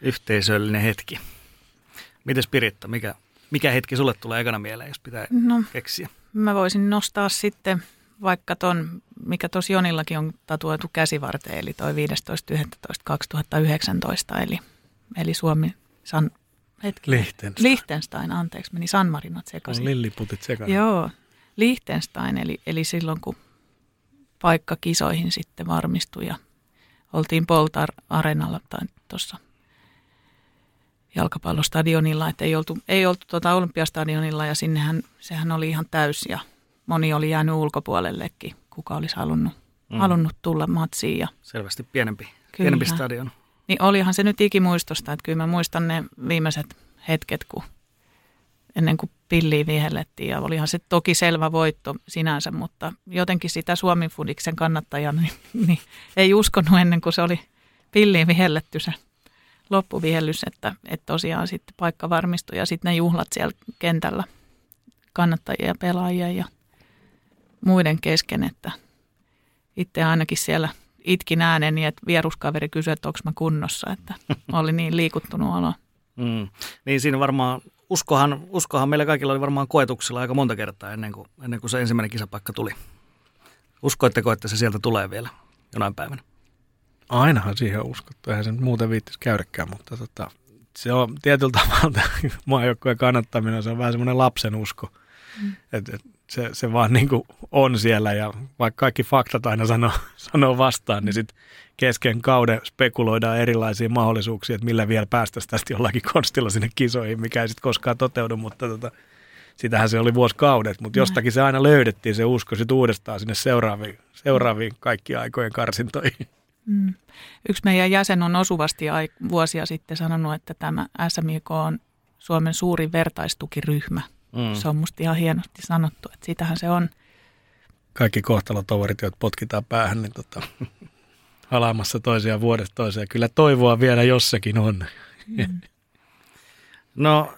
Yhteisöllinen hetki. Mites Piritta, mikä, mikä hetki sulle tulee ekana mieleen, jos pitää no, keksiä? Mä voisin nostaa sitten vaikka ton, mikä tuossa Jonillakin on tatuoitu käsivarteen, eli toi 15.11.2019, eli, eli Suomi San, hetki. Liechtenstein. Liechtenstein, anteeksi, meni San Marinot sekaisin. Lilliputit sekaisin. Joo, Liechtenstein, eli, eli silloin kun paikka kisoihin sitten varmistui ja oltiin Poltar Arenalla tai tuossa jalkapallostadionilla, että ei oltu, ei oltu tuota olympiastadionilla ja sinnehän sehän oli ihan täys ja moni oli jäänyt ulkopuolellekin, kuka olisi halunnut, mm. halunnut tulla matsiin. Ja Selvästi pienempi, kyllä. pienempi stadion. Niin olihan se nyt ikimuistosta, että kyllä mä muistan ne viimeiset hetket, kun ennen kuin pilliin vihellettiin ja olihan se toki selvä voitto sinänsä, mutta jotenkin sitä Suomen Fudiksen kannattajana niin, niin ei uskonut ennen kuin se oli pilliin vihelletty se loppuvihellys, että, että tosiaan sitten paikka varmistui ja sitten ne juhlat siellä kentällä kannattajia ja pelaajia ja muiden kesken, että itse ainakin siellä itkin ääneni, että vieruskaveri kysyi, että onko mä kunnossa, että oli niin liikuttunut olo. Mm. Niin siinä varmaan, uskohan, uskohan meillä kaikilla oli varmaan koetuksilla aika monta kertaa ennen kuin, ennen kuin se ensimmäinen kisapaikka tuli. Uskoitteko, että se sieltä tulee vielä jonain päivänä? Ainahan siihen uskottu, eihän se nyt muuten viittisi käydäkään, mutta tota, se on tietyllä tavalla maajoukkojen kannattaminen, se on vähän semmoinen lapsen usko. Mm. Et, et, se, se vaan niin kuin on siellä ja vaikka kaikki faktat aina sanoo, sanoo vastaan, niin sitten kesken kauden spekuloidaan erilaisia mahdollisuuksia, että millä vielä päästäisiin tästä jollakin konstilla sinne kisoihin, mikä ei sitten koskaan toteudu, mutta tota, sitähän se oli vuosikaudet, mutta jostakin se aina löydettiin se usko sitten uudestaan sinne seuraaviin, seuraaviin kaikkien aikojen karsintoihin. Mm. Yksi meidän jäsen on osuvasti vuosia sitten sanonut, että tämä SMIK on Suomen suurin vertaistukiryhmä. Mm. Se on musta ihan hienosti sanottu, että sitähän se on. Kaikki kohtalotoverit, joita potkitaan päähän, niin tota, halaamassa toisiaan vuodesta toiseen. Kyllä toivoa vielä jossakin on. Mm. No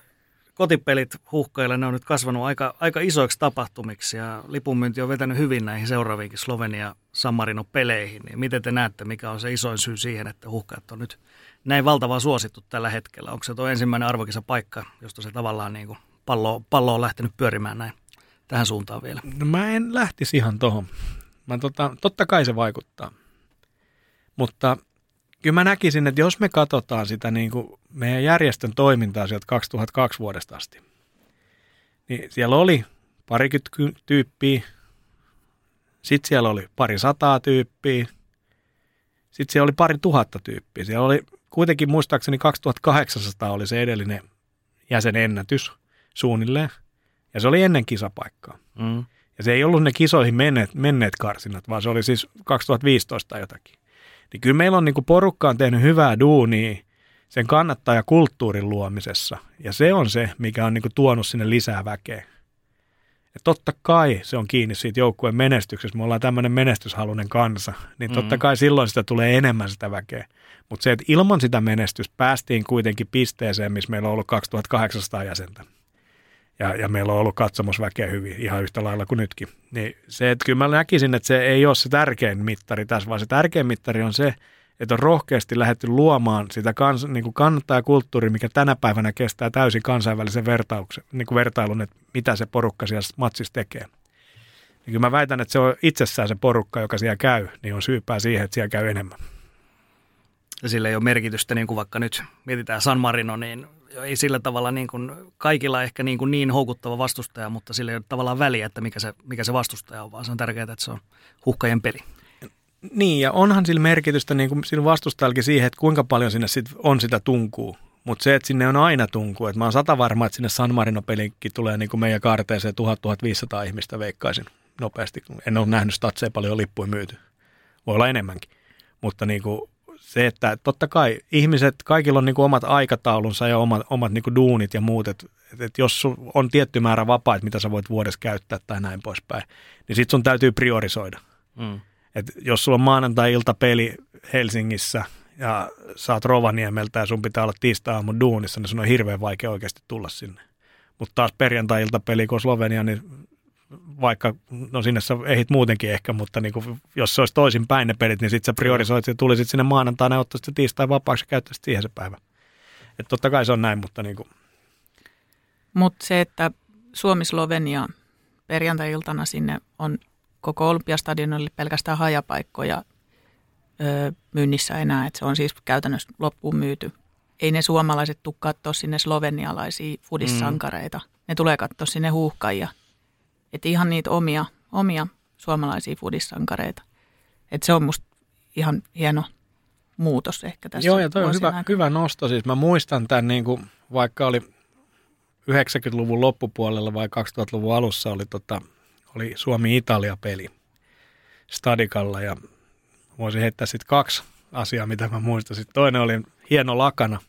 kotipelit huhkailla, ne on nyt kasvanut aika, aika isoiksi tapahtumiksi ja lipunmyynti on vetänyt hyvin näihin seuraaviinkin Slovenia San Marino peleihin. Niin miten te näette, mikä on se isoin syy siihen, että huhkajat on nyt näin valtavaa suosittu tällä hetkellä? Onko se tuo ensimmäinen arvokisa paikka, josta se tavallaan niin kuin pallo, pallo on lähtenyt pyörimään näin tähän suuntaan vielä? No mä en lähtisi ihan tuohon. Mä tota, totta kai se vaikuttaa. Mutta kyllä mä näkisin, että jos me katsotaan sitä niin kuin meidän järjestön toimintaa sieltä 2002 vuodesta asti, niin siellä oli parikymmentä tyyppiä, sitten siellä oli pari sataa tyyppiä, sitten siellä oli pari tuhatta tyyppiä. Siellä oli kuitenkin muistaakseni 2800 oli se edellinen jäsenennätys suunnilleen, ja se oli ennen kisapaikkaa. Mm. Ja se ei ollut ne kisoihin menneet, menneet karsinat, vaan se oli siis 2015 tai jotakin. Niin kyllä meillä on niin kuin porukka on tehnyt hyvää duunia sen kannattajakulttuurin luomisessa. Ja se on se, mikä on niin kuin tuonut sinne lisää väkeä. Ja totta kai se on kiinni siitä joukkueen menestyksestä. Me ollaan tämmöinen menestyshalunen kansa. Niin totta mm. kai silloin sitä tulee enemmän sitä väkeä. Mutta se, että ilman sitä menestystä päästiin kuitenkin pisteeseen, missä meillä on ollut 2800 jäsentä ja, ja meillä on ollut katsomusväkeä hyvin, ihan yhtä lailla kuin nytkin. Niin se, että kyllä mä näkisin, että se ei ole se tärkein mittari tässä, vaan se tärkein mittari on se, että on rohkeasti lähdetty luomaan sitä kans, niin kuin kannattajakulttuuria, mikä tänä päivänä kestää täysin kansainvälisen vertauksen, niin kuin vertailun, että mitä se porukka siellä matsissa tekee. Ja kyllä mä väitän, että se on itsessään se porukka, joka siellä käy, niin on syypää siihen, että siellä käy enemmän. Ja sillä ei ole merkitystä, niin kuin vaikka nyt mietitään San Marino, niin ei sillä tavalla niin kuin, kaikilla ehkä niin, kuin niin houkuttava vastustaja, mutta sillä ei ole tavallaan väliä, että mikä se, mikä se vastustaja on, vaan se on tärkeää, että se on huhkajen peli. Niin, ja onhan sillä merkitystä niin kuin sillä vastustajallakin siihen, että kuinka paljon sinne sit on sitä tunkuu Mutta se, että sinne on aina tunku, että mä oon sata varma, että sinne San Marino-pelinkin tulee niin kuin meidän kaarteeseen 1000-1500 ihmistä veikkaisin nopeasti. En ole nähnyt statseja paljon lippuja myyty. Voi olla enemmänkin. Mutta niin kuin se, että totta kai ihmiset, kaikilla on niin kuin omat aikataulunsa ja omat, omat niin kuin duunit ja muut, että, että jos on tietty määrä vapaita, mitä sä voit vuodessa käyttää tai näin poispäin, niin sit sun täytyy priorisoida. Mm. Et jos sulla on maanantai-ilta peli Helsingissä ja saat Rovaniemeltä ja sun pitää olla tiistai-aamun duunissa, niin sun on hirveän vaikea oikeasti tulla sinne. Mutta taas perjantai-ilta peli, kun Slovenia, niin vaikka, no sinne sä ehit muutenkin ehkä, mutta niin kuin, jos se olisi toisin päin ne pelit, niin sitten sä priorisoit ja tulisit sinne maanantaina ja ottaisit tiistai vapaaksi ja käyttäisit siihen se päivä. Että totta kai se on näin, mutta niin kuin. Mutta se, että Suomi-Slovenia perjantai-iltana sinne on koko Olympiastadionille pelkästään hajapaikkoja öö, myynnissä enää, että se on siis käytännössä loppuun myyty. Ei ne suomalaiset tule katsoa sinne slovenialaisia fudissankareita. Mm. Ne tulee katsoa sinne huuhkajia – että ihan niitä omia, omia suomalaisia fudissankareita. Että se on musta ihan hieno muutos ehkä tässä Joo, ja toi on hyvä, hyvä nosto. Siis mä muistan tämän, niin kuin, vaikka oli 90-luvun loppupuolella vai 2000-luvun alussa oli, tota, oli Suomi-Italia-peli Stadikalla ja voisin heittää sitten kaksi asiaa, mitä mä muistan. Sitten toinen oli hieno lakana,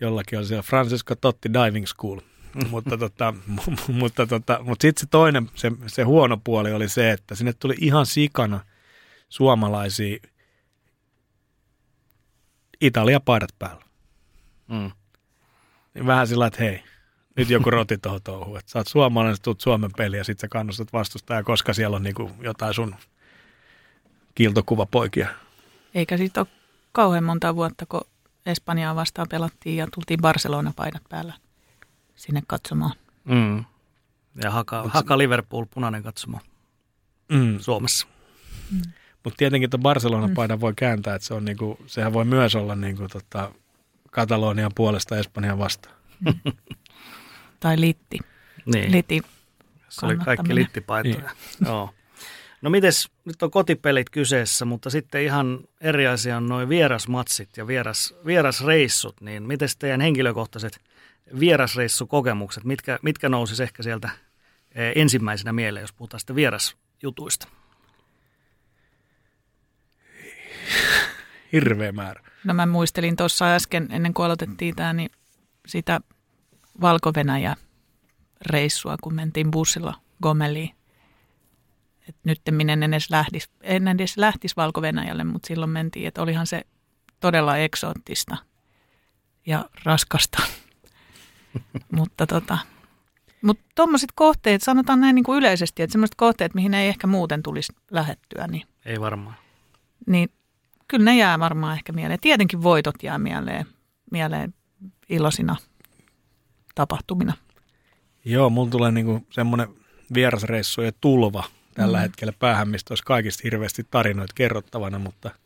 jollakin oli siellä Francisco Totti Diving School – mutta tota, mutta, tota, mutta sitten se toinen, se, se huono puoli oli se, että sinne tuli ihan sikana suomalaisia Italia-paidat päällä. Mm. Niin vähän sillä että hei, nyt joku roti tuohon touhuun. Että sä oot suomalainen, sä tuut Suomen peliä ja sit sä kannustat vastustajaa, koska siellä on niinku jotain sun kiltokuvapoikia. Eikä siitä ole kauhean monta vuotta, kun Espanjaa vastaan pelattiin ja tultiin Barcelona-paidat päällä sinne katsomaan. Mm. Ja Haka, Haka Liverpool, punainen katsomaan mm. Suomessa. Mm. Mutta tietenkin tuon Barcelona-paidan mm. voi kääntää, että se on niinku, sehän voi myös olla niinku tota, Katalonian puolesta Espanjan vastaan. Mm. tai litti. Niin. Litti se oli kaikki littipaitoja. Niin. Joo. No mites, nyt on kotipelit kyseessä, mutta sitten ihan eri asia on noin vierasmatsit ja vieras, vierasreissut, niin miten teidän henkilökohtaiset – vierasreissukokemukset, mitkä, mitkä nousisi ehkä sieltä e, ensimmäisenä mieleen, jos puhutaan sitten vierasjutuista? Hirveä määrä. No mä muistelin tuossa äsken, ennen kuin aloitettiin tämä, niin sitä valko reissua, kun mentiin bussilla Gomeliin. Et nyt minä en edes lähtisi, en edes lähtisi valko mutta silloin mentiin, että olihan se todella eksoottista ja raskasta mutta tota, mutta tuommoiset kohteet, sanotaan näin niin kuin yleisesti, että semmoiset kohteet, mihin ei ehkä muuten tulisi lähettyä. Niin, ei varmaan. Niin kyllä ne jää varmaan ehkä mieleen. Tietenkin voitot jää mieleen, mieleen iloisina tapahtumina. Joo, mulla tulee niinku semmoinen vierasreissujen tulva tällä mm. hetkellä päähän, mistä olisi kaikista hirveästi tarinoita kerrottavana, mutta –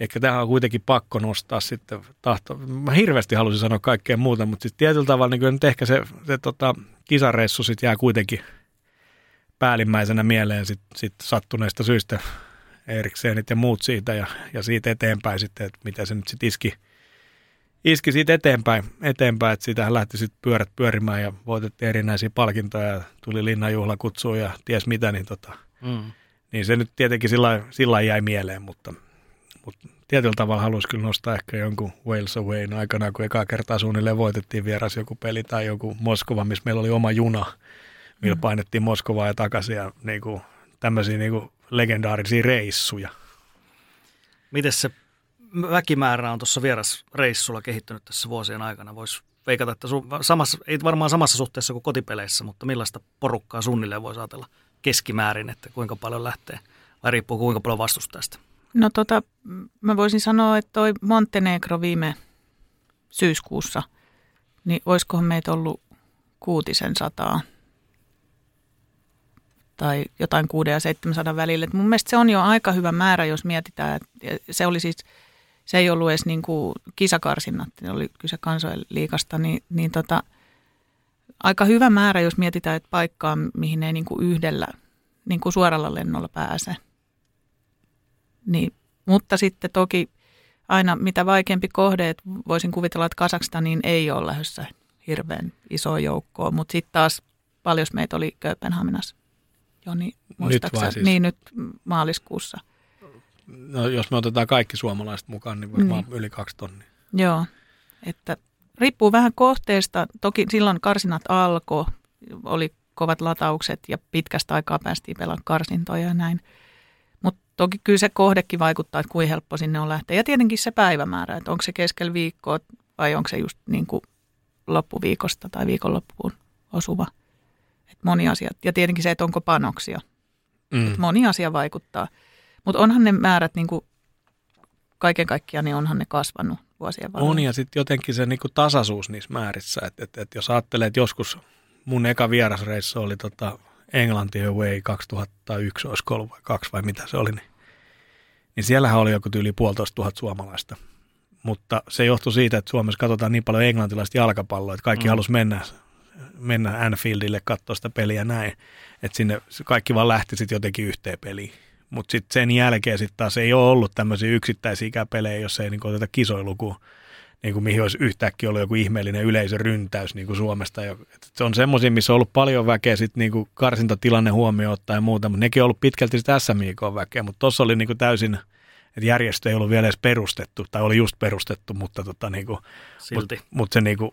Ehkä tähän on kuitenkin pakko nostaa sitten tahto. Mä hirveästi halusin sanoa kaikkea muuta, mutta sitten tietyllä tavalla niin nyt ehkä se, se tota, kisareissu sitten jää kuitenkin päällimmäisenä mieleen sit, sit sattuneista syistä Eriksenit ja muut siitä ja, ja siitä eteenpäin sitten, että mitä se nyt sitten iski, iski siitä eteenpäin, eteenpäin että siitähän lähti sitten pyörät pyörimään ja voitettiin erinäisiä palkintoja ja tuli linnanjuhlakutsuja ja ties mitä, niin, tota, mm. niin se nyt tietenkin sillä, sillä jäi mieleen, mutta – mutta tietyllä tavalla haluaisi kyllä nostaa ehkä jonkun Wales Awayn aikana, kun ekaa kertaa suunnilleen voitettiin vieras joku peli tai joku Moskova, missä meillä oli oma juna, millä mm. painettiin Moskovaa ja takaisin ja niin kuin, tämmöisiä niin kuin legendaarisia reissuja. Miten se väkimäärä on tuossa vierasreissulla kehittynyt tässä vuosien aikana? Voisi veikata, että su- samassa, ei varmaan samassa suhteessa kuin kotipeleissä, mutta millaista porukkaa suunnilleen voisi ajatella keskimäärin, että kuinka paljon lähtee, vai riippuu kuinka paljon vastustajasta? No tota, mä voisin sanoa, että toi Montenegro viime syyskuussa, niin olisikohan meitä ollut kuutisen sataa tai jotain 6 ja 700 välillä. Et mun mielestä se on jo aika hyvä määrä, jos mietitään, että se oli siis, se ei ollut edes niin kuin kisakarsinnat, oli kyse kansojen liikasta, niin, niin tota, aika hyvä määrä, jos mietitään, että paikkaa, mihin ei niin kuin yhdellä niin kuin suoralla lennolla pääse. Niin, mutta sitten toki aina mitä vaikeampi kohde, että voisin kuvitella, että Kasakstaniin ei ole lähdössä hirveän iso joukkoa, mutta sitten taas paljon meitä oli Kööpenhaminassa. Joni, Nyt vai siis? Niin, nyt maaliskuussa. No, jos me otetaan kaikki suomalaiset mukaan, niin varmaan mm. yli kaksi tonnia. Joo, että riippuu vähän kohteesta. Toki silloin karsinat alkoi, oli kovat lataukset ja pitkästä aikaa päästiin pelaamaan karsintoja ja näin. Toki kyllä se kohdekin vaikuttaa, että kuinka helppo sinne on lähteä. Ja tietenkin se päivämäärä, että onko se keskellä viikkoa vai onko se just niin kuin loppuviikosta tai viikonloppuun osuva. Et moni asia. Ja tietenkin se, että onko panoksia. Mm. Et moni asia vaikuttaa. Mutta onhan ne määrät niin kuin kaiken kaikkiaan, niin onhan ne kasvanut vuosien varrella. On ja sitten jotenkin se niin kuin tasaisuus niissä määrissä. Että et, et jos ajattelee, että joskus mun eka vierasreissu oli tota Englanti Away 2001, olisi kolme vai kaksi vai mitä se oli, niin, niin siellähän oli joku yli puolitoista tuhat suomalaista. Mutta se johtui siitä, että Suomessa katsotaan niin paljon englantilaista jalkapalloa, että kaikki mm. halusi mennä, mennä Anfieldille katsoa sitä peliä näin. Että sinne kaikki vaan lähti sitten jotenkin yhteen peliin. Mutta sitten sen jälkeen sitten taas ei ole ollut tämmöisiä yksittäisiä pelejä, jos ei niin oteta kisoilukuun niin kuin mihin olisi yhtäkkiä ollut joku ihmeellinen yleisöryntäys niin kuin Suomesta. Se on semmoisia, missä on ollut paljon väkeä sit niin kuin karsintatilanne huomioon ottaen ja muuta, mutta nekin on ollut pitkälti sitä SMIK-väkeä, mutta tuossa oli niin kuin täysin, että järjestö ei ollut vielä edes perustettu, tai oli just perustettu, mutta tota, niin kuin, Silti. Mut, mut se niin kuin,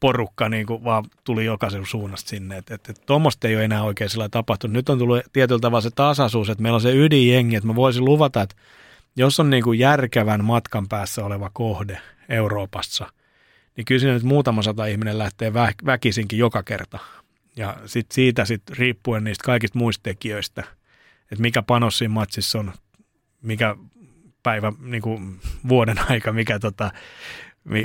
porukka niin kuin vaan tuli jokaisen suunnasta sinne. Että et, et, tuommoista ei ole enää oikein sillä tapahtunut. Nyt on tullut tietyllä tavalla se tasaisuus, että meillä on se ydinjengi, että mä voisin luvata, että jos on niin kuin järkevän matkan päässä oleva kohde – Euroopassa, niin kyllä siinä nyt muutama sata ihminen lähtee vä- väkisinkin joka kerta. Ja sit siitä sit riippuen niistä kaikista muista tekijöistä, että mikä panos siinä matsissa on, mikä päivä, niin kuin vuoden aika, mikä, tota,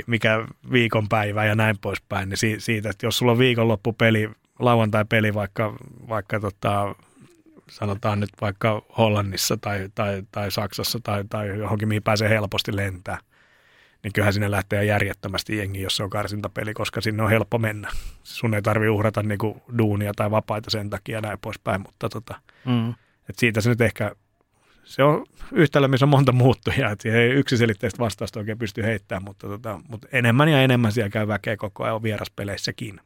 mikä viikonpäivä ja näin poispäin, niin siitä, että jos sulla on viikonloppupeli, lauantai-peli vaikka, vaikka tota, sanotaan nyt vaikka Hollannissa tai, tai, tai Saksassa tai, tai johonkin, mihin pääsee helposti lentää, niin kyllähän sinne lähtee järjettömästi jengi, jos se on karsintapeli, koska sinne on helppo mennä. Sun ei tarvi uhrata niinku duunia tai vapaita sen takia ja näin poispäin, mutta tota, mm. et siitä se nyt ehkä, se on yhtälö, missä on monta muuttujaa, että ei yksiselitteistä vastausta oikein pysty heittämään, mutta, tota, mutta enemmän ja enemmän siellä käy väkeä koko ajan vieraspeleissäkin.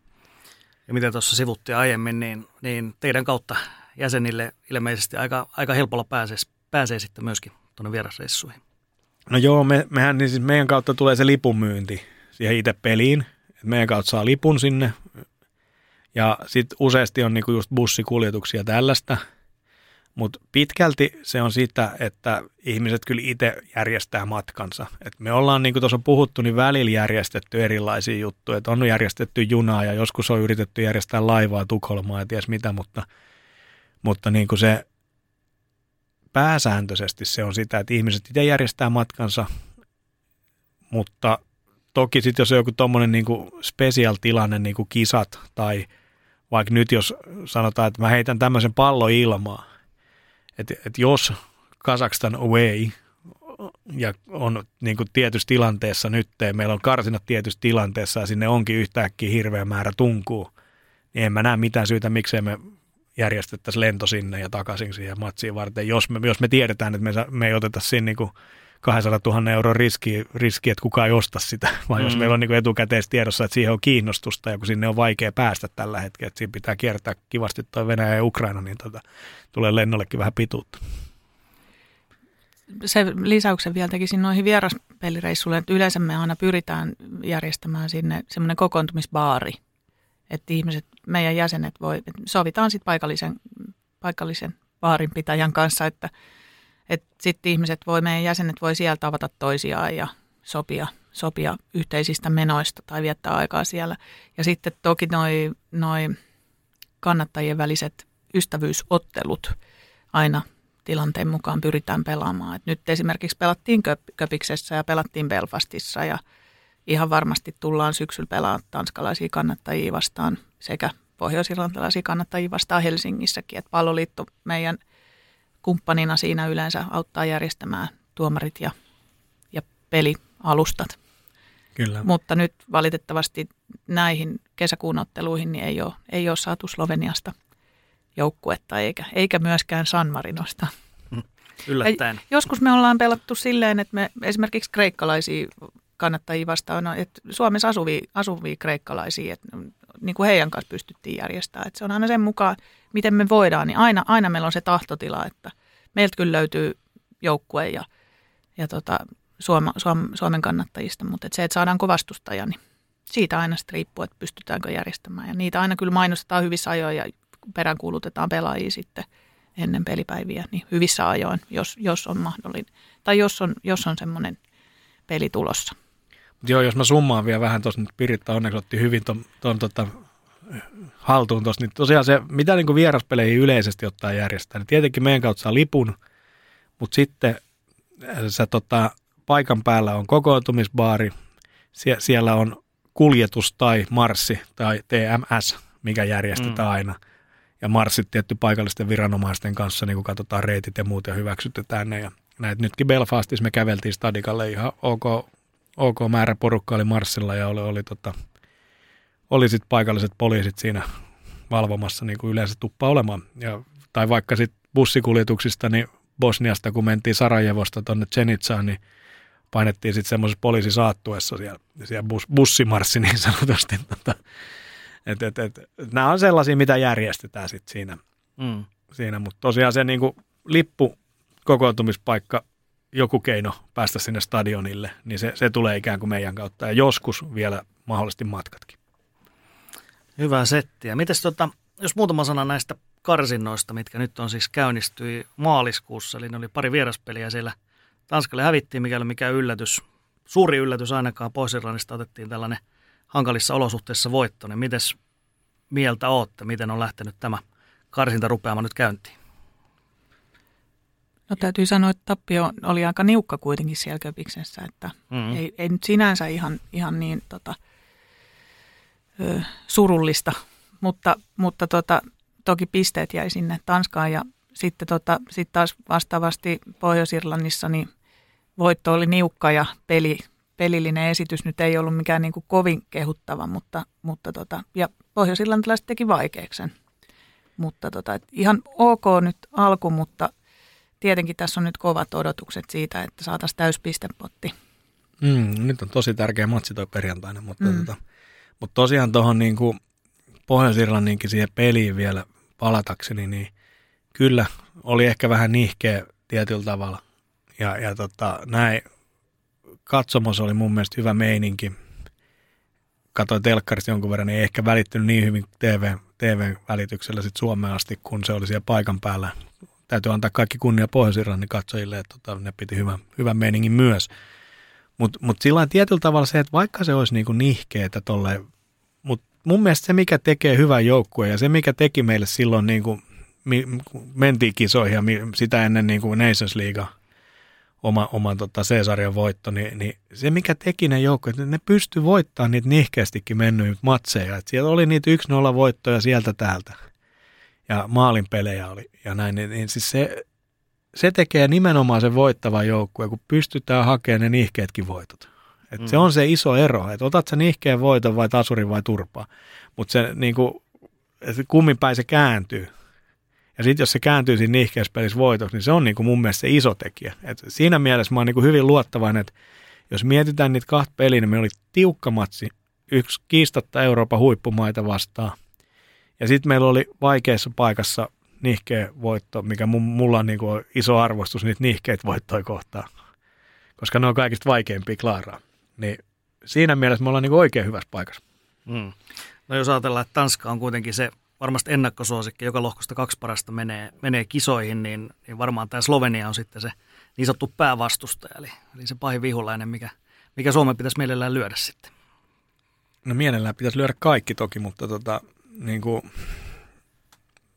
Ja mitä tuossa sivuttiin aiemmin, niin, niin teidän kautta jäsenille ilmeisesti aika, aika helpolla pääsee, pääsee sitten myöskin tuonne vierasreissuihin. No joo, me, mehän niin siis meidän kautta tulee se lipunmyynti siihen itse peliin. Et meidän kautta saa lipun sinne. Ja sitten useasti on niinku just bussikuljetuksia tällaista. Mutta pitkälti se on sitä, että ihmiset kyllä itse järjestää matkansa. Et me ollaan, niin kuin tuossa on puhuttu, niin välillä järjestetty erilaisia juttuja. Et on järjestetty junaa ja joskus on yritetty järjestää laivaa Tukholmaa ja ties mitä, mutta, mutta niin kuin se pääsääntöisesti se on sitä, että ihmiset itse järjestää matkansa, mutta toki sitten jos on joku tuommoinen niin special tilanne, niin kuin kisat tai vaikka nyt jos sanotaan, että mä heitän tämmöisen pallo ilmaa, että, että jos Kazakstan away ja on niin kuin tietyssä tilanteessa nyt, meillä on karsinat tietyssä tilanteessa ja sinne onkin yhtäkkiä hirveä määrä tunkuu, niin en mä näe mitään syytä, miksei me järjestettäisiin lento sinne ja takaisin siihen matsiin varten, jos me, jos me tiedetään, että me, me ei oteta siinä niin kuin 200 000 euron riski, riski, että kukaan ei osta sitä, vaan mm. jos meillä on niin etukäteistä tiedossa, että siihen on kiinnostusta ja kun sinne on vaikea päästä tällä hetkellä, että siinä pitää kiertää kivasti tuo Venäjä ja Ukraina, niin tota, tulee lennollekin vähän pituutta. Se lisäyksen vielä tekisin noihin vieraspelireissuille, että yleensä me aina pyritään järjestämään sinne semmoinen kokoontumisbaari, että ihmiset, meidän jäsenet voi, sovitaan sitten paikallisen, paikallisen baarinpitäjän kanssa, että, että sitten ihmiset voi, meidän jäsenet voi sieltä tavata toisiaan ja sopia, sopia yhteisistä menoista tai viettää aikaa siellä. Ja sitten toki noi, noi kannattajien väliset ystävyysottelut aina tilanteen mukaan pyritään pelaamaan. Et nyt esimerkiksi pelattiin Köpiksessä ja pelattiin Belfastissa ja – ihan varmasti tullaan syksyllä pelaamaan tanskalaisia kannattajia vastaan sekä pohjois-irlantilaisia kannattajia vastaan Helsingissäkin. Et palloliitto meidän kumppanina siinä yleensä auttaa järjestämään tuomarit ja, ja pelialustat. Kyllä. Mutta nyt valitettavasti näihin kesäkuun otteluihin niin ei, ole, ei ole saatu Sloveniasta joukkuetta eikä, eikä myöskään San Marinosta. yllättäen. Ja joskus me ollaan pelattu silleen, että me esimerkiksi kreikkalaisia kannattajia vastaan, no, että Suomessa asuvia, asuvia kreikkalaisia, että niin kuin heidän kanssa pystyttiin järjestämään. Että se on aina sen mukaan, miten me voidaan, niin aina, aina meillä on se tahtotila, että meiltä kyllä löytyy joukkue ja, ja tota, Suoma, Suom, Suomen kannattajista, mutta että se, että saadaanko vastustaja, niin siitä aina sitten riippuu, että pystytäänkö järjestämään. Ja niitä aina kyllä mainostetaan hyvissä ajoin ja peräänkuulutetaan pelaajia sitten ennen pelipäiviä niin hyvissä ajoin, jos, jos on mahdollinen. Tai jos on, jos on semmoinen peli tulossa. Joo, jos mä summaan vielä vähän tuossa, nyt Piritta onneksi otti hyvin tuon ton, tota, haltuun tuossa, niin tosiaan se, mitä niin vieraspeleihin yleisesti ottaa järjestää, niin tietenkin meidän kautta saa lipun, mutta sitten äh, sä tota, paikan päällä on kokoontumisbaari, Sie- siellä on kuljetus tai marssi tai TMS, mikä järjestetään mm. aina. Ja marssit tietty paikallisten viranomaisten kanssa, niin kun katsotaan reitit ja muut ja hyväksytetään ne. Ja näitä nytkin Belfastissa me käveltiin stadikalle ihan ok, ok määrä porukka oli marssilla ja oli, oli, tota, oli sit paikalliset poliisit siinä valvomassa niin kuin yleensä tuppa olemaan. Ja, tai vaikka sitten bussikuljetuksista, niin Bosniasta, kun mentiin Sarajevosta tuonne Zenitsaan, niin painettiin sitten semmoisessa poliisisaattuessa siellä, siellä bus, bussimarssi niin sanotusti. Tota, et, et, et, nämä on sellaisia, mitä järjestetään sitten siinä. Mm. siinä. Mutta tosiaan se niinku lippu kokoontumispaikka, joku keino päästä sinne stadionille, niin se, se tulee ikään kuin meidän kautta. Ja joskus vielä mahdollisesti matkatkin. Hyvä settiä. Mites tota, jos muutama sana näistä karsinnoista, mitkä nyt on siis käynnistyi maaliskuussa, eli ne oli pari vieraspeliä siellä – Tanskalle hävittiin, mikäli mikä yllätys, suuri yllätys ainakaan pois otettiin tällainen hankalissa olosuhteissa voitto, niin mites mieltä ootte, miten on lähtenyt tämä karsinta rupeamaan nyt käyntiin? No täytyy sanoa, että tappio oli aika niukka kuitenkin siellä Köpiksessä, että mm-hmm. ei, ei nyt sinänsä ihan, ihan niin tota, ö, surullista, mutta, mutta tota, toki pisteet jäi sinne Tanskaan ja sitten tota, sit taas vastaavasti Pohjois-Irlannissa niin voitto oli niukka ja peli, pelillinen esitys nyt ei ollut mikään niin kuin kovin kehuttava, mutta, mutta tota, ja pohjois-irlantilaiset teki vaikeaksi Mutta tota, ihan ok nyt alku, mutta tietenkin tässä on nyt kovat odotukset siitä, että saataisiin täyspistepotti. Mm, nyt on tosi tärkeä matsi toi perjantaina, mutta, mm. tota, mutta tosiaan tuohon niin Pohjois-Irlanninkin siihen peliin vielä palatakseni, niin – kyllä oli ehkä vähän nihkeä tietyllä tavalla. Ja, ja tota, näin katsomos oli mun mielestä hyvä meininki. Katoin telkkarista jonkun verran, niin ei ehkä välittynyt niin hyvin TV, TV-välityksellä sit Suomeen asti, kun se oli siellä paikan päällä. Täytyy antaa kaikki kunnia pohjois katsojille, että tota, ne piti hyvän, hyvän meiningin myös. Mutta mut sillä tietyllä tavalla se, että vaikka se olisi niinku nihkeetä tolle, mutta mun mielestä se, mikä tekee hyvän joukkueen ja se, mikä teki meille silloin niinku mentiin kisoihin ja sitä ennen niin kuin Nations League oma, oma tota C-sarjan voitto, niin, niin, se mikä teki ne joukkoja, että ne pystyi voittamaan niitä nihkeästikin mennyt matseja. Että siellä oli niitä 1-0 voittoja sieltä täältä ja maalin pelejä oli ja näin, niin, niin siis se, se tekee nimenomaan sen voittavan joukkueen, kun pystytään hakemaan ne nihkeetkin voitot. Et mm. Se on se iso ero, että otat sä nihkeen voiton vai tasurin vai turpaa. Mutta se niin kuin, kummin päin se kääntyy. Ja sitten jos se kääntyy siinä nihkeässä pelissä voitoksi, niin se on niin kuin mun mielestä se iso tekijä. Et siinä mielessä mä oon niin kuin hyvin luottavainen, että jos mietitään niitä kahta peliä, niin me oli tiukka matsi, yksi kiistatta Euroopan huippumaita vastaan. Ja sitten meillä oli vaikeassa paikassa nihkeä voitto, mikä mulla on niin kuin iso arvostus niitä nihkeitä voittoja kohtaan, koska ne on kaikista vaikeimpia klaaraa. Niin siinä mielessä me ollaan niin kuin oikein hyvässä paikassa. Mm. No jos ajatellaan, että Tanska on kuitenkin se varmasti ennakkosuosikki, joka lohkosta kaksi parasta menee, menee kisoihin, niin, niin varmaan tämä Slovenia on sitten se niin sanottu päävastustaja, eli, eli se pahin vihulainen, mikä, mikä Suomen pitäisi mielellään lyödä sitten. No mielellään pitäisi lyödä kaikki toki, mutta tota, niin kuin,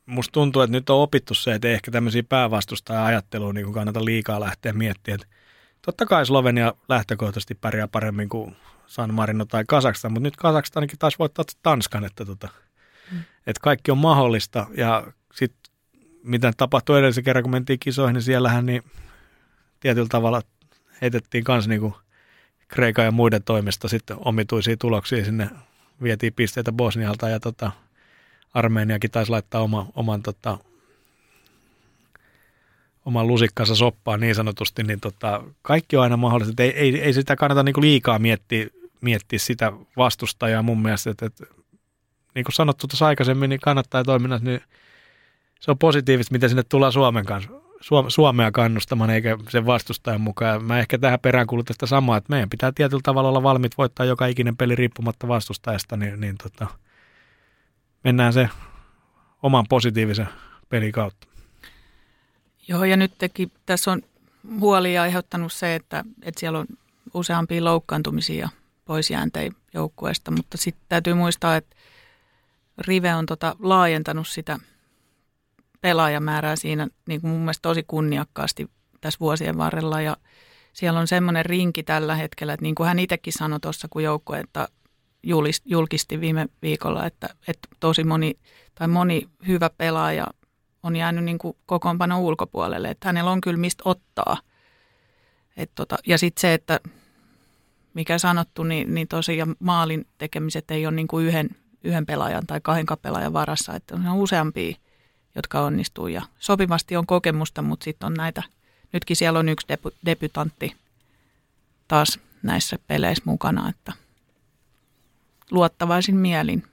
musta tuntuu, että nyt on opittu se, että ehkä tämmöisiä päävastustaja ajatteluun niin kannata liikaa lähteä miettimään. Että totta kai Slovenia lähtökohtaisesti pärjää paremmin kuin San Marino tai Kazakstan, mutta nyt Kazakstanikin taas voittaa Tanskan, että tota, Mm. Että kaikki on mahdollista ja sitten mitä tapahtui edellisen kerran, kun mentiin kisoihin, niin siellähän niin tietyllä tavalla heitettiin myös niin Kreikan ja muiden toimesta sitten omituisia tuloksia sinne. Vietiin pisteitä Bosnialta ja tota, Armeeniakin taisi laittaa oma, oman tota, oman lusikkansa soppaan niin sanotusti, niin tota, kaikki on aina mahdollista. Ei, ei, ei sitä kannata niin kuin liikaa miettiä, miettiä sitä vastustajaa mun mielestä. Että, että, niin kuin sanottu tuossa aikaisemmin, niin kannattaa toiminnassa, niin se on positiivista, miten sinne tullaan Suomen kanssa, Suomea kannustamaan eikä sen vastustajan mukaan. Mä ehkä tähän perään kuulun sitä samaa, että meidän pitää tietyllä tavalla olla valmiit voittaa joka ikinen peli riippumatta vastustajasta, niin, niin tota, mennään se oman positiivisen pelin kautta. Joo, ja nyt teki, tässä on huoli aiheuttanut se, että, että siellä on useampia loukkaantumisia poisjääntejä joukkueesta, mutta sitten täytyy muistaa, että Rive on tota laajentanut sitä pelaajamäärää siinä niin kuin mun mielestä tosi kunniakkaasti tässä vuosien varrella ja siellä on semmoinen rinki tällä hetkellä, että niin kuin hän itsekin sanoi tuossa, kun joukkue että julkisti viime viikolla, että, että tosi moni tai moni hyvä pelaaja on jäänyt niin kokoonpano ulkopuolelle, että hänellä on kyllä mistä ottaa. Et tota, ja sitten se, että mikä sanottu, niin, niin tosiaan maalin tekemiset ei ole niin kuin yhden, yhden pelaajan tai kahden pelaajan varassa, että on useampia, jotka onnistuu ja sopivasti on kokemusta, mutta sitten on näitä, nytkin siellä on yksi debu, debutantti taas näissä peleissä mukana, että luottavaisin mielin.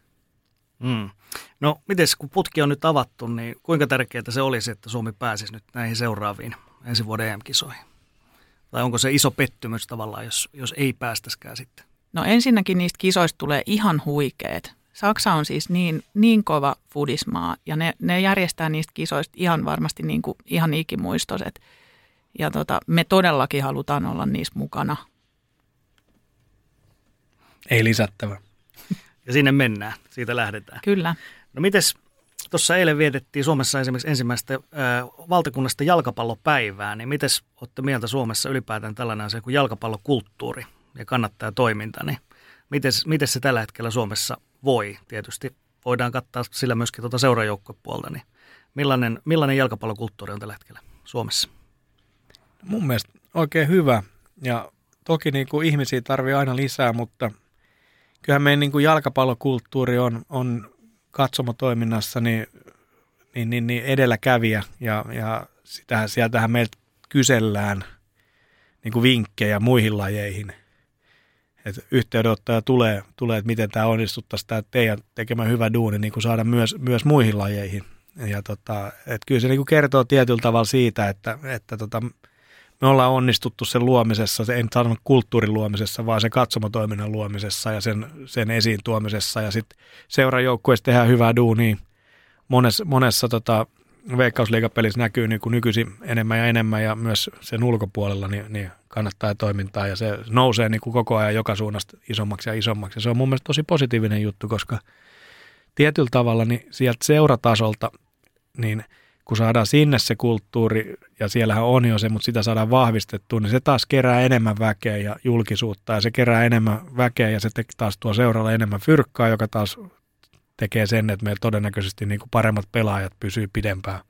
Mm. No, miten kun putki on nyt avattu, niin kuinka tärkeää se olisi, että Suomi pääsisi nyt näihin seuraaviin ensi vuoden EM-kisoihin? Tai onko se iso pettymys tavallaan, jos, jos ei päästäskään sitten? No ensinnäkin niistä kisoista tulee ihan huikeet. Saksa on siis niin, niin kova fudismaa ja ne, ne järjestää niistä kisoista ihan varmasti niin kuin, ihan ikimuistoiset. Ja tota, me todellakin halutaan olla niissä mukana. Ei lisättävä. Ja sinne mennään, siitä lähdetään. Kyllä. No mites, tuossa eilen vietettiin Suomessa esimerkiksi ensimmäistä äh, valtakunnasta jalkapallopäivää, niin mites olette mieltä Suomessa ylipäätään tällainen asia kuin jalkapallokulttuuri ja kannattaa toiminta, niin mites, mites se tällä hetkellä Suomessa voi? Tietysti voidaan kattaa sillä myöskin tuota seurajoukkopuolta, niin millainen, millainen jalkapallokulttuuri on tällä hetkellä Suomessa? Mun mielestä oikein hyvä ja toki niin kuin ihmisiä tarvii aina lisää, mutta kyllähän meidän niin kuin jalkapallokulttuuri on, on katsomotoiminnassa niin, niin, niin, niin edelläkävijä ja, ja sitähän, sieltähän meiltä kysellään niin kuin vinkkejä muihin lajeihin. Et yhteydenottaja tulee, tulee, että miten tämä onnistuttaisiin, tämä teidän tekemä hyvä duuni niin kuin saada myös, myös muihin lajeihin. Ja tota, et kyllä se niin kuin kertoo tietyllä tavalla siitä, että, että tota, me ollaan onnistuttu sen luomisessa, en sanonut kulttuurin luomisessa, vaan sen katsomotoiminnan luomisessa ja sen, sen esiin tuomisessa. Ja sitten seurajoukkueessa tehdään hyvää duunia. Monessa, monessa tota, veikkausliigapelissä näkyy niin kuin nykyisin enemmän ja enemmän ja myös sen ulkopuolella niin, niin kannattaa toimintaa ja se nousee niin kuin koko ajan joka suunnasta isommaksi ja isommaksi. Ja se on mun mielestä tosi positiivinen juttu, koska tietyllä tavalla niin sieltä seuratasolta niin – kun saadaan sinne se kulttuuri, ja siellähän on jo se, mutta sitä saadaan vahvistettua, niin se taas kerää enemmän väkeä ja julkisuutta, ja se kerää enemmän väkeä, ja se taas tuo seuralle enemmän fyrkkaa, joka taas tekee sen, että meillä todennäköisesti niin kuin paremmat pelaajat pysyy pidempään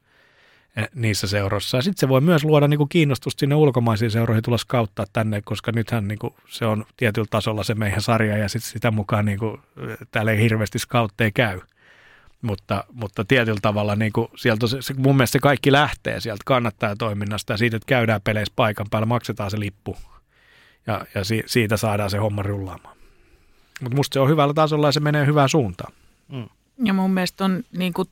e, niissä seuroissa. Ja sitten se voi myös luoda niin kuin kiinnostusta sinne ulkomaisiin seuroihin tulla skauttaa tänne, koska nythän niin kuin se on tietyllä tasolla se meidän sarja, ja sitten sitä mukaan niin kuin, täällä ei hirveästi skautteja käy mutta, mutta tietyllä tavalla niin kuin sieltä se, se, mun mielestä se kaikki lähtee sieltä kannattaa toiminnasta ja siitä, että käydään peleissä paikan päällä, maksetaan se lippu ja, ja si, siitä saadaan se homma rullaamaan. Mutta musta se on hyvällä tasolla ja se menee hyvään suuntaan. Mm. Ja mun mielestä on niin kuin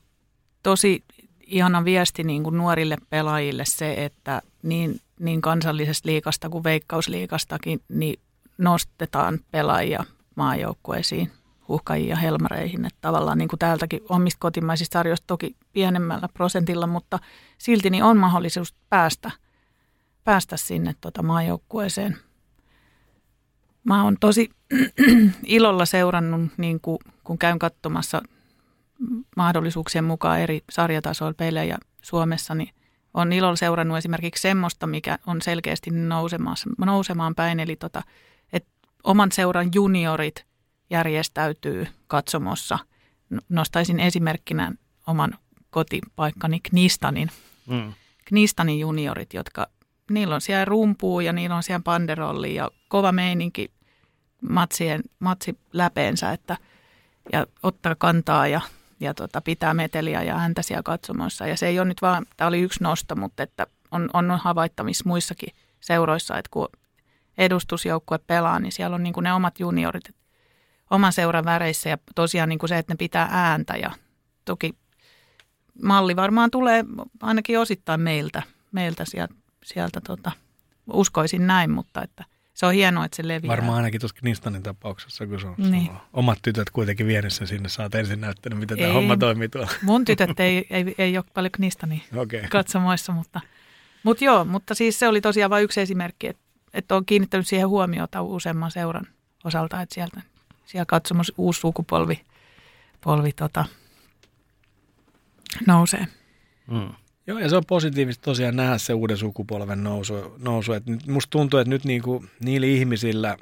tosi ihana viesti niin kuin nuorille pelaajille se, että niin, niin kansallisesta liikasta kuin veikkausliikastakin niin nostetaan pelaajia maajoukkueisiin uhkajia helmareihin. Että tavallaan niin kuin täältäkin omista kotimaisista sarjoista toki pienemmällä prosentilla, mutta silti niin on mahdollisuus päästä, päästä sinne tota maajoukkueeseen. Mä oon tosi ilolla seurannut, niin kuin, kun käyn katsomassa mahdollisuuksien mukaan eri sarjatasoilla pelejä Suomessa, niin on ilolla seurannut esimerkiksi semmoista, mikä on selkeästi nousemaan päin, eli tota, että oman seuran juniorit – järjestäytyy katsomossa. Nostaisin esimerkkinä oman kotipaikkani Knistanin. Mm. Knistanin juniorit, jotka, niillä on siellä rumpuu ja niillä on siellä panderolli ja kova meininki matsien, matsi läpeensä, että ja ottaa kantaa ja, ja tota, pitää meteliä ja häntä siellä katsomossa. Ja se ei ole nyt vaan, tämä oli yksi nosto, mutta että on, on havaittavissa muissakin seuroissa, että kun edustusjoukkue pelaa, niin siellä on niin kuin ne omat juniorit oman seuran väreissä ja tosiaan niin kuin se, että ne pitää ääntä ja toki malli varmaan tulee ainakin osittain meiltä, meiltä sieltä, sieltä tota, uskoisin näin, mutta että se on hienoa, että se leviää. Varmaan ainakin tuossa Knistanin tapauksessa, kun se on niin. omat tytöt kuitenkin sen sinne, sä oot ensin näyttänyt, miten tämä homma toimii tuolla. Mun tytöt ei, ei, ei ole paljon Knistania okay. katsomoissa, mutta, mutta joo, mutta siis se oli tosiaan vain yksi esimerkki, että, että on kiinnittänyt siihen huomiota useamman seuran osalta, että sieltä, siellä katsomassa uusi sukupolvi polvi, tota, nousee. Mm. Joo, ja se on positiivista tosiaan nähdä se uuden sukupolven nousu. nousu. Et musta tuntuu, että nyt niinku, niillä ihmisillä,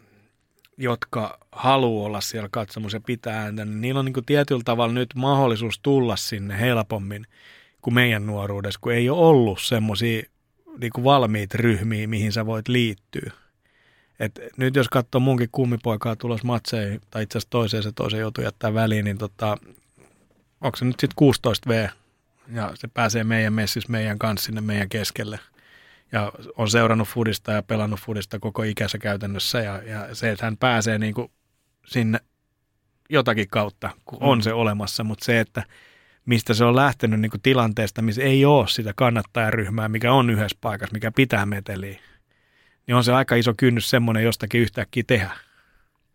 jotka haluaa olla siellä katsomassa ja pitää ääntä, niin niillä on niinku tietyllä tavalla nyt mahdollisuus tulla sinne helpommin kuin meidän nuoruudessa, kun ei ole ollut semmoisia niinku valmiita ryhmiä, mihin sä voit liittyä. Et nyt jos katsoo munkin kummipoikaa tulos matseihin, tai itse asiassa toiseen se toisen joutuu jättää väliin, niin tota, onko se nyt sitten 16 V ja se pääsee meidän messissä meidän kanssa sinne meidän keskelle. Ja on seurannut fudista ja pelannut fudista koko ikänsä käytännössä ja, ja se, että hän pääsee niin kuin sinne jotakin kautta, kun on mm. se olemassa, mutta se, että mistä se on lähtenyt niin kuin tilanteesta, missä ei ole sitä kannattajaryhmää, mikä on yhdessä paikassa, mikä pitää meteliä, niin on se aika iso kynnys semmoinen jostakin yhtäkkiä tehdä.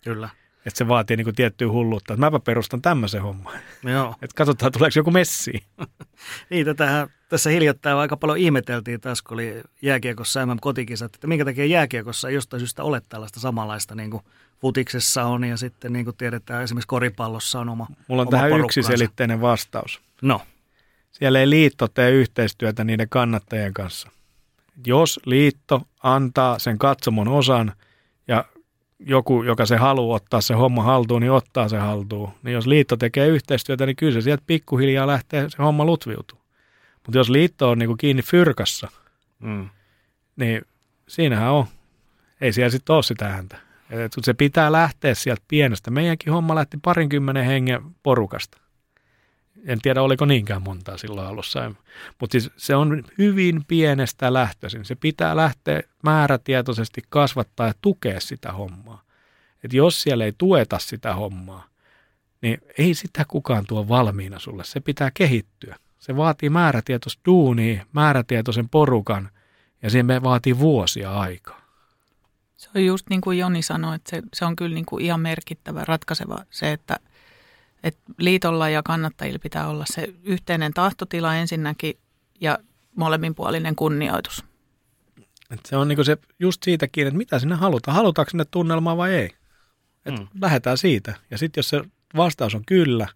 Kyllä. Että se vaatii niin tiettyä hulluutta, että mäpä perustan tämmöisen homman. Joo. Että katsotaan, tuleeko joku messi. niin, tätähän, tässä hiljattain aika paljon ihmeteltiin taas, kun oli jääkiekossa MM kotikisat, että minkä takia jääkiekossa ei jostain syystä ole tällaista samanlaista niin kuin futiksessa on ja sitten niin kuin tiedetään esimerkiksi koripallossa on oma Mulla on oma tähän yksiselitteinen vastaus. No. Siellä ei liitto tee yhteistyötä niiden kannattajien kanssa. Jos liitto antaa sen katsomon osan ja joku, joka se haluaa ottaa se homma haltuun, niin ottaa se haltuun. Niin jos liitto tekee yhteistyötä, niin kyllä se sieltä pikkuhiljaa lähtee se homma lutviutuu. Mutta jos liitto on niinku kiinni fyrkassa, mm. niin siinähän on. Ei siellä sitten ole sitä ääntä. Et se pitää lähteä sieltä pienestä. Meidänkin homma lähti parinkymmenen hengen porukasta. En tiedä, oliko niinkään montaa silloin alussa. Mutta siis se on hyvin pienestä lähtöisin. Se pitää lähteä määrätietoisesti kasvattaa ja tukea sitä hommaa. Et jos siellä ei tueta sitä hommaa, niin ei sitä kukaan tuo valmiina sulle. Se pitää kehittyä. Se vaatii määrätietoista duunia, määrätietoisen porukan ja siihen vaatii vuosia aikaa. Se on just niin kuin Joni sanoi, että se, se on kyllä niin kuin ihan merkittävä, ratkaiseva se, että – että liitolla ja kannattajilla pitää olla se yhteinen tahtotila ensinnäkin ja molemminpuolinen kunnioitus. Et se on niinku se just siitäkin, että mitä sinne halutaan. Halutaanko sinne tunnelmaa vai ei? Et mm. Lähdetään siitä. Ja sitten jos se vastaus on kyllä,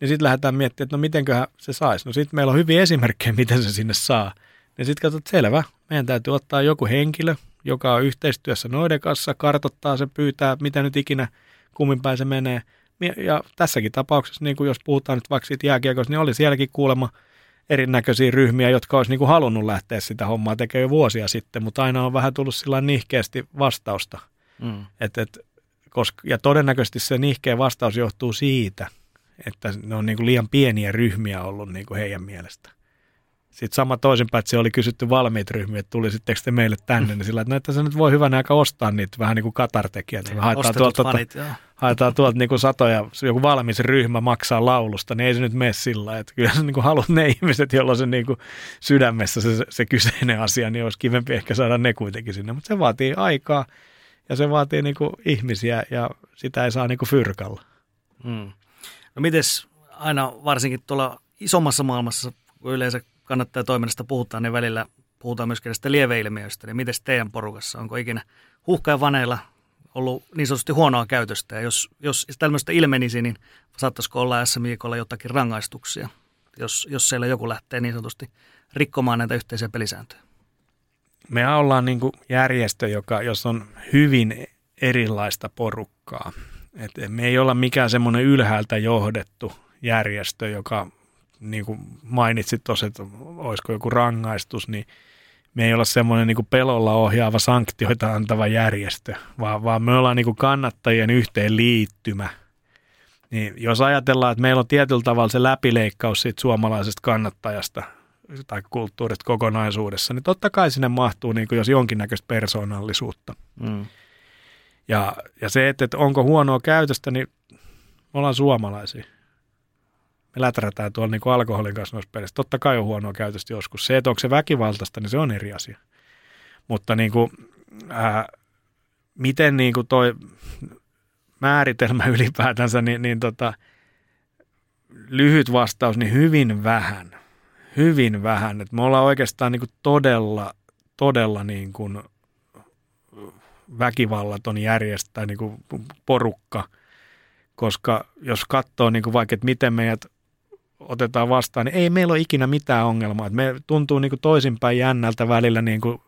niin sitten lähdetään miettimään, että no mitenköhän se saisi. No sitten meillä on hyviä esimerkkejä, miten se sinne saa. Niin sitten katsot, selvä, meidän täytyy ottaa joku henkilö, joka on yhteistyössä noiden kanssa, kartottaa se, pyytää, mitä nyt ikinä kummin päin se menee – ja tässäkin tapauksessa, niin kuin jos puhutaan nyt vaikka siitä jääkiekosta, niin oli sielläkin kuulemma erinäköisiä ryhmiä, jotka olisi niin kuin halunnut lähteä sitä hommaa tekemään jo vuosia sitten, mutta aina on vähän tullut sillä nihkeästi vastausta. Mm. Et, et, koska, ja todennäköisesti se nihkeä vastaus johtuu siitä, että ne on niin kuin liian pieniä ryhmiä ollut niin kuin heidän mielestä. Sitten sama toisinpäin, että se oli kysytty valmiit ryhmiä, että tuli sitten te meille tänne, niin sillä että, no, että se nyt voi hyvänä aika ostaa niitä vähän niin kuin Katar teki, että me haetaan tuolta, fanit, haetaan tuolta niin kuin satoja, joku valmis ryhmä maksaa laulusta, niin ei se nyt mene sillä että kyllä sä niin kuin haluat ne ihmiset, joilla se niin kuin sydämessä se, se kyseinen asia, niin olisi kivempi ehkä saada ne kuitenkin sinne, mutta se vaatii aikaa ja se vaatii niin kuin ihmisiä ja sitä ei saa niin kuin fyrkalla. Hmm. No mites aina varsinkin tuolla isommassa maailmassa, kun yleensä kannattaa toiminnasta puhutaan, niin välillä puhutaan myöskin näistä lieveilmiöistä. Niin miten teidän porukassa, onko ikinä huhka ja vaneilla ollut niin sanotusti huonoa käytöstä? Ja jos, jos tämmöistä ilmenisi, niin saattaisiko olla SMIKlla jotakin rangaistuksia, jos, jos siellä joku lähtee niin sanotusti rikkomaan näitä yhteisiä pelisääntöjä? Me ollaan niin järjestö, joka, jos on hyvin erilaista porukkaa. Et me ei olla mikään semmoinen ylhäältä johdettu järjestö, joka niin kuin mainitsit tuossa, että olisiko joku rangaistus, niin me ei olla semmoinen niin pelolla ohjaava sanktioita antava järjestö, vaan, vaan me ollaan niin kuin kannattajien yhteenliittymä. Niin jos ajatellaan, että meillä on tietyllä tavalla se läpileikkaus siitä suomalaisesta kannattajasta, tai kulttuurit kokonaisuudessa, niin totta kai sinne mahtuu niin kuin jos jonkinnäköistä persoonallisuutta. Mm. Ja, ja se, että, että onko huonoa käytöstä, niin me ollaan suomalaisia. Me läträtään tuolla niin kuin alkoholin kanssa noissa peleissä. Totta kai on huonoa käytöstä joskus. Se, että onko se väkivaltaista, niin se on eri asia. Mutta niin kuin, ää, miten niin kuin toi määritelmä ylipäätänsä, niin, niin tota, lyhyt vastaus, niin hyvin vähän. Hyvin vähän. Et me ollaan oikeastaan niin kuin todella, todella niin kuin väkivallaton järjestää niin kuin porukka, koska jos katsoo niin kuin vaikka, että miten meidät otetaan vastaan, niin ei meillä ole ikinä mitään ongelmaa. Et me tuntuu niin kuin toisinpäin jännältä välillä niin kuin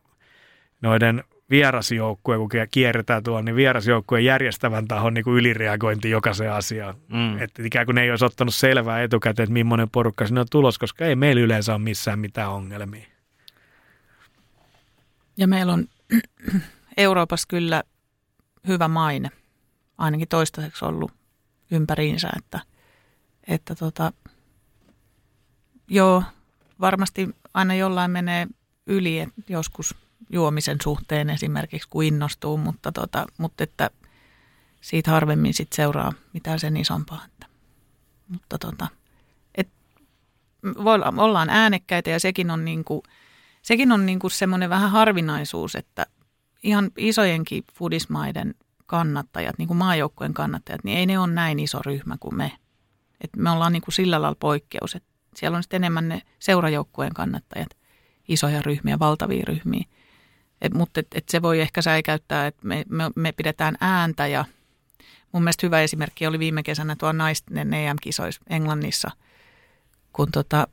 noiden vierasjoukkue, kun kierretään tuolla, niin vierasjoukkueen järjestävän tahon niin kuin ylireagointi jokaiseen asiaan. Mm. Että ikään kuin ne ei olisi ottanut selvää etukäteen, että millainen porukka sinne on tulos, koska ei meillä yleensä ole missään mitään ongelmia. Ja meillä on Euroopassa kyllä hyvä maine, ainakin toistaiseksi ollut ympäriinsä, että, että tota, joo, varmasti aina jollain menee yli, että joskus juomisen suhteen esimerkiksi, kun innostuu, mutta, tota, mutta että siitä harvemmin sit seuraa mitään sen isompaa. Että, mutta tota, et, ollaan äänekkäitä ja sekin on, niinku, sekin on niinku semmoinen vähän harvinaisuus, että ihan isojenkin fudismaiden kannattajat, niin kuin maajoukkueen kannattajat, niin ei ne ole näin iso ryhmä kuin me. Et me ollaan niin sillä lailla poikkeus, että siellä on sitten enemmän ne seurajoukkueen kannattajat, isoja ryhmiä, valtavia ryhmiä. Et, mutta et, et se voi ehkä säikäyttää, että me, me, me pidetään ääntä ja mun mielestä hyvä esimerkki oli viime kesänä tuo naisten EM-kisoissa Englannissa, kun tota,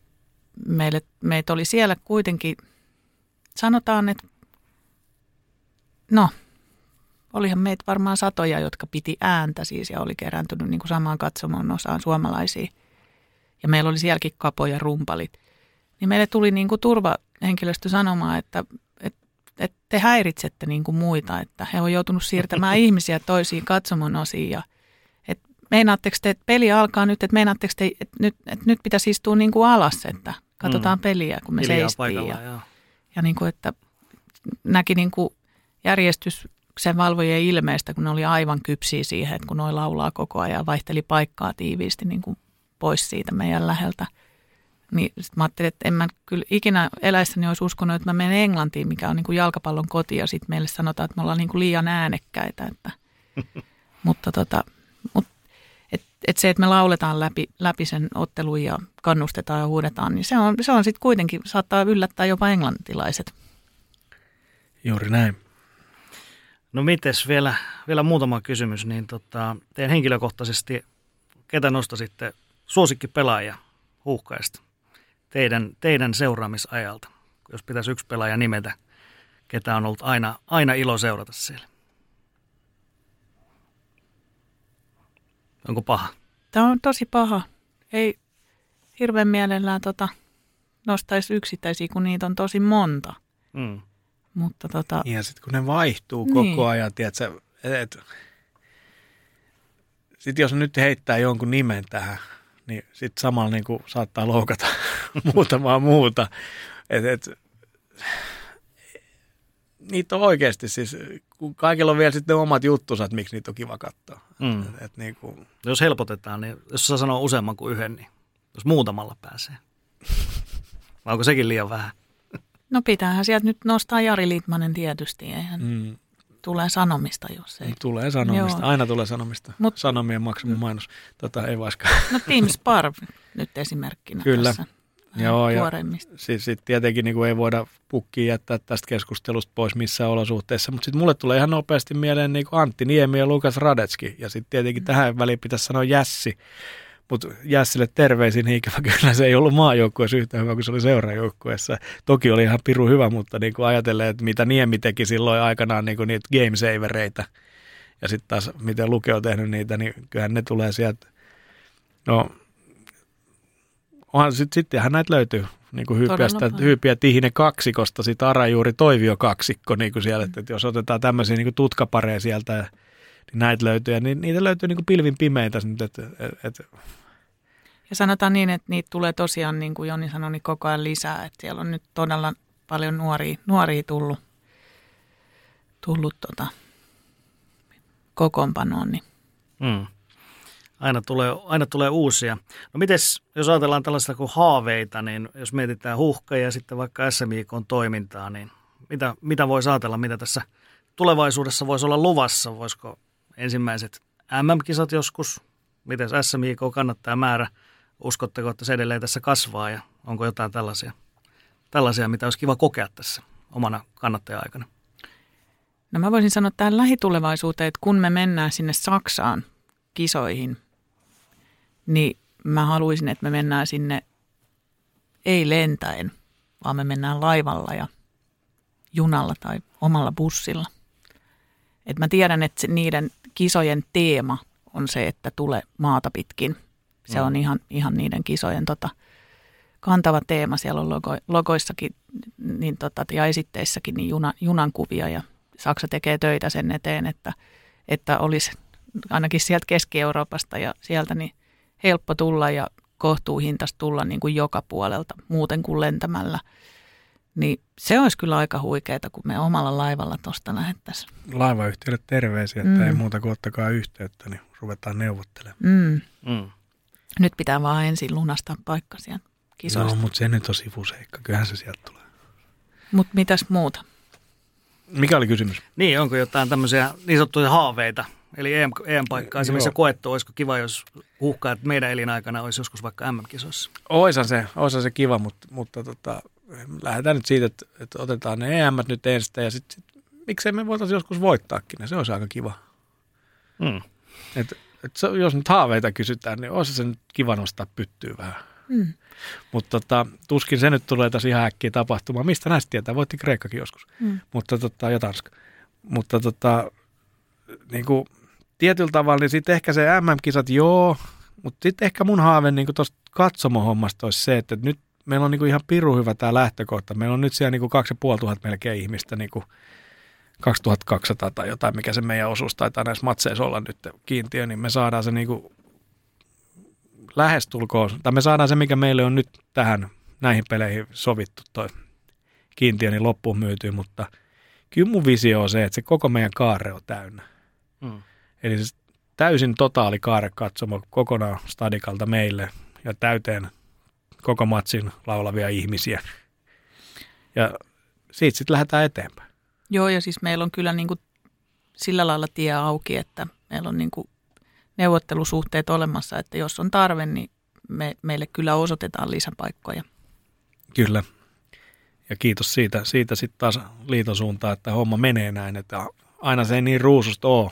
meille, meitä oli siellä kuitenkin, sanotaan, että no, olihan meitä varmaan satoja, jotka piti ääntä siis ja oli kerääntynyt niin kuin samaan katsomaan osaan suomalaisia. Ja meillä oli sielläkin kapoja rumpalit. Niin meille tuli niin kuin turvahenkilöstö sanomaan, että että te häiritsette niin kuin muita, että he on joutunut siirtämään ihmisiä toisiin katsomon osiin ja että meinaatteko te, että peli alkaa nyt, että meinaatteko te, että nyt, että nyt pitäisi istua niin kuin alas, että katsotaan mm. peliä, kun me Hiljaa seistiin. Ja, ja niin kuin, että näki niin kuin järjestyksen valvojien ilmeistä, kun ne oli aivan kypsiä siihen, että kun noi laulaa koko ajan, vaihteli paikkaa tiiviisti niin kuin pois siitä meidän läheltä – niin sit mä ajattelin, että en mä kyllä ikinä eläessäni olisi uskonut, että mä menen Englantiin, mikä on niin kuin jalkapallon koti, ja sitten meille sanotaan, että me ollaan niin kuin liian äänekkäitä. Että, mutta tota, mut, et, et se, että me lauletaan läpi, läpi sen ottelun ja kannustetaan ja huudetaan, niin se on, se on sitten kuitenkin, saattaa yllättää jopa englantilaiset. Juuri näin. No mites vielä, vielä muutama kysymys, niin tota, teidän henkilökohtaisesti, ketä nostasitte suosikkipelaaja huuhkaista? teidän, teidän seuraamisajalta, jos pitäisi yksi pelaaja nimetä, ketä on ollut aina, aina ilo seurata siellä? Onko paha? Tämä on tosi paha. Ei hirveän mielellään tota, nostaisi yksittäisiä, kun niitä on tosi monta. Mm. Mutta tota... Ja sitten kun ne vaihtuu niin. koko ajan, tiedätkö, et, sitten jos nyt heittää jonkun nimen tähän, niin sitten samalla niin kuin saattaa loukata muutamaa muuta. Et, et, niitä on oikeasti siis, kun kaikilla on vielä sitten omat juttunsa, että miksi niitä on kiva katsoa. Mm. Et, et niin kuin... Jos helpotetaan, niin jos saa sanoa useamman kuin yhden, niin jos muutamalla pääsee. Vai onko sekin liian vähän? No pitäähän sieltä nyt nostaa Jari Liitmanen tietysti. Eihän, mm tulee sanomista, jos ei. Tulee sanomista, Joo. aina tulee sanomista. Mut, Sanomien maksamun mainos. Tota, ei vaiskaan. No Team Sparv nyt esimerkkinä Kyllä. tässä. Joo, ja siis sit tietenkin niin kuin ei voida pukkiin jättää tästä keskustelusta pois missään olosuhteissa, mutta sitten mulle tulee ihan nopeasti mieleen niin kuin Antti Niemi ja Lukas Radetski, ja sitten tietenkin mm. tähän väliin pitäisi sanoa Jässi, mutta Jässille terveisin ikävä kyllä se ei ollut maajoukkueessa yhtä hyvä kuin se oli seurajoukkueessa. Toki oli ihan piru hyvä, mutta niin kuin ajatellen, että mitä Niemi teki silloin aikanaan niin kuin niitä game savereita ja sitten taas miten Luke on tehnyt niitä, niin kyllähän ne tulee sieltä. No, onhan sit, sittenhän näitä löytyy niin kuin hyypiästä, hyypiä tihinen kaksikosta, sitten Arajuuri Toivio kaksikko niin kuin siellä, että, että jos otetaan tämmöisiä niin kuin tutkapareja sieltä, niin näitä löytyy, ja niin, niitä löytyy niin kuin pilvin pimeitä, että, että, että Ja sanotaan niin, että niitä tulee tosiaan, niin kuin Joni sanoi, niin koko ajan lisää. Että siellä on nyt todella paljon nuoria, nuoria tullut, tullut tota, kokoonpanoon. Niin. Mm. Aina tulee, aina tulee uusia. No mites, jos ajatellaan tällaista kuin haaveita, niin jos mietitään huhka ja sitten vaikka SMIK toimintaa, niin mitä, mitä voisi ajatella, mitä tässä tulevaisuudessa voisi olla luvassa? Voisiko ensimmäiset MM-kisat joskus? Miten SMIK kannattaa määrä? Uskotteko, että se edelleen tässä kasvaa ja onko jotain tällaisia, tällaisia mitä olisi kiva kokea tässä omana kannattaja-aikana? No mä voisin sanoa tähän lähitulevaisuuteen, että kun me mennään sinne Saksaan kisoihin, niin mä haluaisin, että me mennään sinne ei lentäen, vaan me mennään laivalla ja junalla tai omalla bussilla. Et mä tiedän, että niiden kisojen teema on se, että tule maata pitkin. Se mm. on ihan, ihan niiden kisojen tota, kantava teema. Siellä on logo, logoissakin niin tota, ja esitteissäkin niin juna, junan kuvia ja Saksa tekee töitä sen eteen, että, että olisi ainakin sieltä Keski-Euroopasta ja sieltä niin helppo tulla ja kohtuuhintaista tulla niin kuin joka puolelta muuten kuin lentämällä. Niin se olisi kyllä aika huikeaa, kun me omalla laivalla tuosta lähettäisiin. Laivayhtiölle terveisiä, että mm. ei muuta kuin ottakaa yhteyttä, niin ruvetaan neuvottelemaan. Mm. Mm. Nyt pitää vaan ensin lunastaa paikka sieltä kisoista. No, mutta se nyt on sivuseikka. Kyllähän se sieltä tulee. Mutta mitäs muuta? Mikä oli kysymys? Niin, onko jotain tämmöisiä niin sanottuja haaveita, Eli EM, EM-paikkaa esimerkiksi koettu, olisiko kiva, jos uhkaa, että meidän elinaikana olisi joskus vaikka MM-kisoissa? Oisa se, oisa se kiva, mutta, mutta tota, lähdetään nyt siitä, että, että otetaan ne EM nyt ensin ja sitten sit, miksei me voitaisiin joskus voittaakin ne, se olisi aika kiva. Mm. Et, et se, jos nyt haaveita kysytään, niin olisi se nyt kiva nostaa pyttyä vähän. Mm. Mutta tota, tuskin se nyt tulee tässä ihan äkkiä tapahtumaan. Mistä näistä tietää? Voitti Kreikkakin joskus. Mm. Mutta tota, ja Tanska. Mutta tota, niin kuin, tietyllä tavalla, niin sitten ehkä se MM-kisat, joo, mutta sitten ehkä mun haave niin tuosta katsomohommasta olisi se, että nyt meillä on niin kuin ihan piru hyvä tämä lähtökohta. Meillä on nyt siellä niin 2500 melkein ihmistä, niin kuin 2200 tai jotain, mikä se meidän osuus taitaa näissä matseissa olla nyt kiintiö, niin me saadaan se niin kuin lähestulkoon, tai me saadaan se, mikä meille on nyt tähän näihin peleihin sovittu toi kiintiö, niin loppuun myytyy, mutta kyllä mun visio on se, että se koko meidän kaare on täynnä. Mm. Eli siis täysin totaali katsomo kokonaan stadikalta meille ja täyteen koko matsin laulavia ihmisiä. Ja siitä sitten lähdetään eteenpäin. Joo, ja siis meillä on kyllä niin kuin sillä lailla tie auki, että meillä on niin kuin neuvottelusuhteet olemassa, että jos on tarve, niin me, meille kyllä osoitetaan lisäpaikkoja. Kyllä. Ja kiitos siitä, siitä sitten taas liiton suuntaan, että homma menee näin, että aina se ei niin ruususta ole,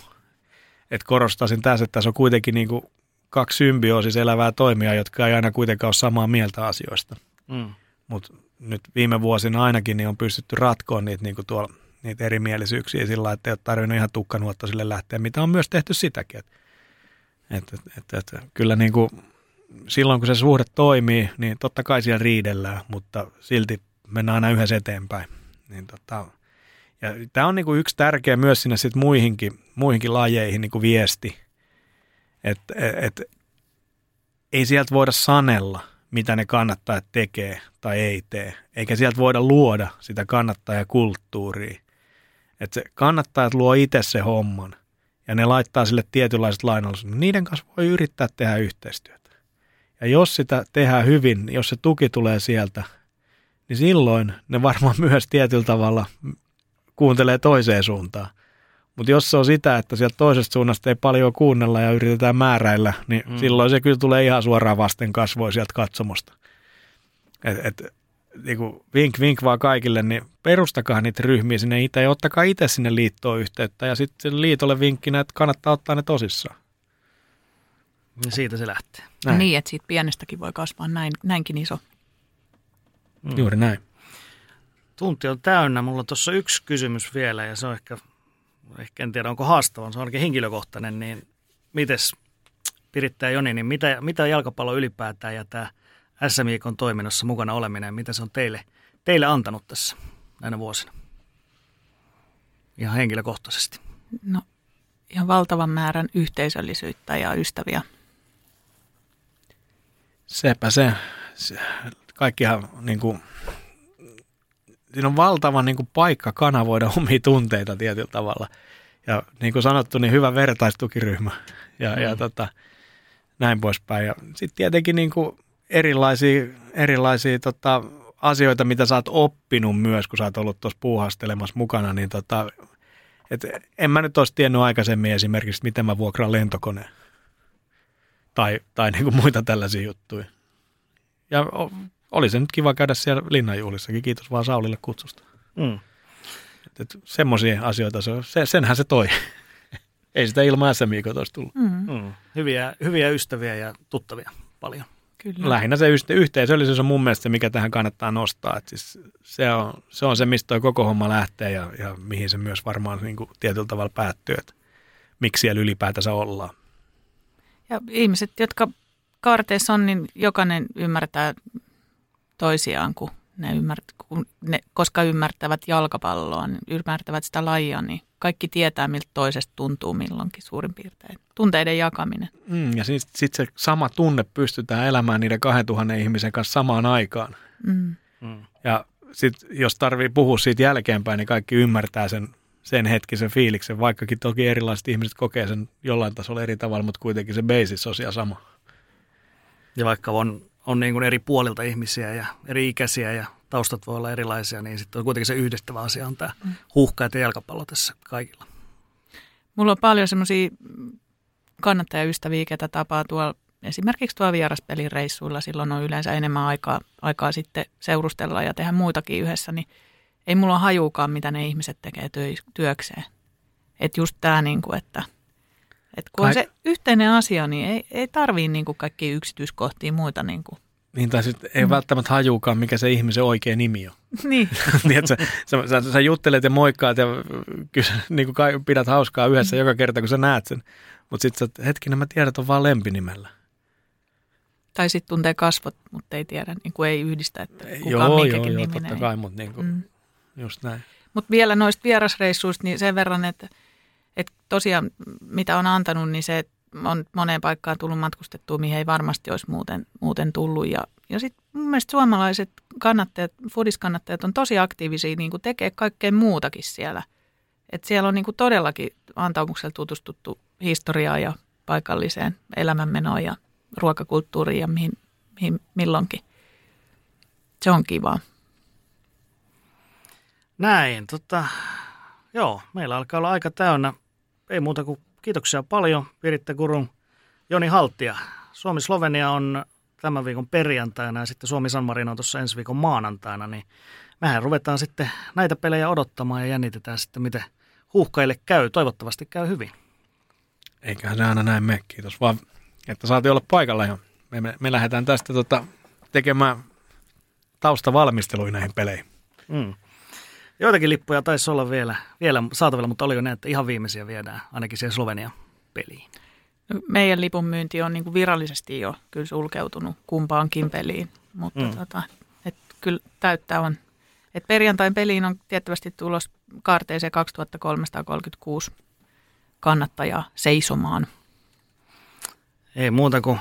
että korostaisin tässä, että tässä on kuitenkin niin kuin kaksi symbioosis elävää toimijaa, jotka ei aina kuitenkaan ole samaa mieltä asioista. Mm. Mutta nyt viime vuosina ainakin niin on pystytty ratkoon niitä, niin kuin tuolla, niitä erimielisyyksiä sillä että ei ole tarvinnut ihan tukkanuotta sille lähteä, mitä on myös tehty sitäkin. Että et, et, et, et, kyllä niin kuin, silloin kun se suhde toimii, niin totta kai siellä riidellään, mutta silti mennään aina yhdessä eteenpäin. Niin tota, ja tämä on niinku yksi tärkeä myös sinne sit muihinkin, muihinkin lajeihin niinku viesti, että et, ei sieltä voida sanella, mitä ne kannattajat tekee tai ei tee, eikä sieltä voida luoda sitä kannattajakulttuuria. Että se kannattajat luo itse se homman ja ne laittaa sille tietynlaiset lainallisuudet. Niiden kanssa voi yrittää tehdä yhteistyötä. Ja jos sitä tehdään hyvin, jos se tuki tulee sieltä, niin silloin ne varmaan myös tietyllä tavalla kuuntelee toiseen suuntaan. Mutta jos se on sitä, että sieltä toisesta suunnasta ei paljon kuunnella ja yritetään määräillä, niin mm. silloin se kyllä tulee ihan suoraan vasten kasvoja sieltä katsomosta. Et, et, niinku, vink vink vaan kaikille, niin perustakaa niitä ryhmiä sinne itse ja ottakaa itse sinne liittoon yhteyttä ja sitten liitolle vinkkinä, että kannattaa ottaa ne tosissaan. Ja siitä se lähtee. Näin. Niin, että siitä pienestäkin voi kasvaa näin, näinkin iso. Mm. Juuri näin. Tunti on täynnä. Mulla on tuossa yksi kysymys vielä ja se on ehkä, ehkä en tiedä onko haastava, se on ainakin henkilökohtainen, niin mites Piritta ja Joni, niin mitä, mitä jalkapallo ylipäätään ja tämä SMIKon toiminnassa mukana oleminen, mitä se on teille, teille antanut tässä näinä vuosina? Ihan henkilökohtaisesti. No ihan valtavan määrän yhteisöllisyyttä ja ystäviä. sepä se. se kaikkihan niin kuin, siinä on valtava niin kuin, paikka kanavoida omia tunteita tietyllä tavalla. Ja niin kuin sanottu, niin hyvä vertaistukiryhmä ja, mm. ja tota, näin poispäin. Ja sitten tietenkin niin kuin erilaisia, erilaisia tota, asioita, mitä sä oot oppinut myös, kun sä oot ollut tuossa puuhastelemassa mukana, niin tota, et en mä nyt olisi tiennyt aikaisemmin esimerkiksi, miten mä vuokraan lentokoneen. Tai, tai niin kuin muita tällaisia juttuja. Ja oli se nyt kiva käydä siellä linnanjuhlissakin. Kiitos vaan Saulille kutsusta. Mm. semmoisia asioita, se, se, senhän se toi. Ei sitä ilman SMIK olisi tullut. Mm. Mm. Hyviä, hyviä ystäviä ja tuttavia paljon. Kyllä. Lähinnä se yhte, yhteisöllisyys on mun mielestä se, mikä tähän kannattaa nostaa. Et siis se, on, se on se, mistä toi koko homma lähtee ja, ja mihin se myös varmaan niin kuin tietyllä tavalla päättyy, että miksi siellä ylipäätänsä ollaan. Ja ihmiset, jotka kaarteissa on, niin jokainen ymmärtää toisiaan, kun ne ymmärtää, kun ne, koska ymmärtävät jalkapalloa, niin ymmärtävät sitä lajia, niin kaikki tietää, miltä toisesta tuntuu milloinkin suurin piirtein. Tunteiden jakaminen. Mm, ja sitten sit se sama tunne pystytään elämään niiden 2000 ihmisen kanssa samaan aikaan. Mm. Mm. Ja sitten jos tarvii puhua siitä jälkeenpäin, niin kaikki ymmärtää sen, sen hetkisen fiiliksen, vaikkakin toki erilaiset ihmiset kokee sen jollain tasolla eri tavalla, mutta kuitenkin se basis on siellä sama. Ja vaikka on, on niin kuin eri puolilta ihmisiä ja eri ikäisiä ja taustat voi olla erilaisia, niin sitten on kuitenkin se yhdistävä asia on tämä mm. huhka ja jalkapallo tässä kaikilla. Mulla on paljon semmoisia kannattajaystäviä, ketä tapaa tuolla esimerkiksi tuolla vieraspelireissuilla. Silloin on yleensä enemmän aikaa, aikaa sitten seurustella ja tehdä muitakin yhdessä, niin ei mulla hajuukaan, mitä ne ihmiset tekee työkseen. Että just tämä, niin kuin, että, että kun on se yhteinen asia, niin ei, ei tarvii niin kuin kaikkia yksityiskohtia muita niin kuin niin, tai sitten ei mm. välttämättä hajuukaan, mikä se ihmisen oikea nimi on. Niin. niin sä, sä, sä, sä, juttelet ja moikkaat ja kyllä, niin kuin pidät hauskaa yhdessä mm. joka kerta, kun sä näet sen. Mutta sitten sä, hetkinen, mä tiedän, että on vaan lempinimellä. Tai sitten tuntee kasvot, mutta ei tiedä, niin kuin ei yhdistä, että kuka joo, on joo, joo, totta kai, mutta niin kuin, mm. just näin. Mutta vielä noista vierasreissuista, niin sen verran, että, että tosiaan mitä on antanut, niin se, on moneen paikkaan tullut matkustettua, mihin ei varmasti olisi muuten, muuten tullut. Ja, ja sitten mun mielestä suomalaiset kannattajat, foodiskannattajat on tosi aktiivisia, niin kuin tekee kaikkea muutakin siellä. Et siellä on niin kuin todellakin antaumuksella tutustuttu historiaa ja paikalliseen elämänmenoon ja ruokakulttuuriin ja mihin, mihin milloinkin. Se on kivaa. Näin, tota, joo, meillä alkaa olla aika täynnä. Ei muuta kuin Kiitoksia paljon Piritte Kurun Joni Haltia. Suomi-Slovenia on tämän viikon perjantaina ja sitten Suomi-San Marino on tuossa ensi viikon maanantaina, niin mehän ruvetaan sitten näitä pelejä odottamaan ja jännitetään sitten, miten huuhkaille käy. Toivottavasti käy hyvin. Eiköhän se aina näin me. Kiitos vaan, että saatiin olla paikalla ja me, me, me lähdetään tästä tota, tekemään taustavalmisteluja näihin peleihin. Mm. Joitakin lippuja taisi olla vielä, vielä saatavilla, mutta oliko ne, että ihan viimeisiä viedään ainakin siihen Slovenian peliin? No, meidän lipun myynti on niin kuin virallisesti jo kyllä sulkeutunut kumpaankin peliin, mutta mm. tota, et kyllä täyttää on. Et perjantain peliin on tiettävästi tulos kaarteeseen 2336 kannattajaa seisomaan. Ei muuta kuin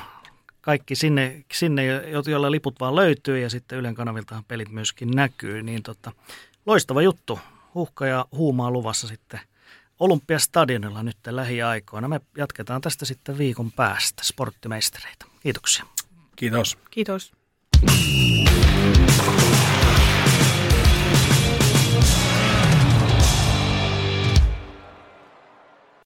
kaikki sinne, sinne joilla liput vaan löytyy ja sitten Ylen kanaviltahan pelit myöskin näkyy, niin tota, Loistava juttu. Huhka ja huumaa luvassa sitten Olympiastadionilla nyt lähiaikoina. Me jatketaan tästä sitten viikon päästä sporttimeistereitä. Kiitoksia. Kiitos. Kiitos.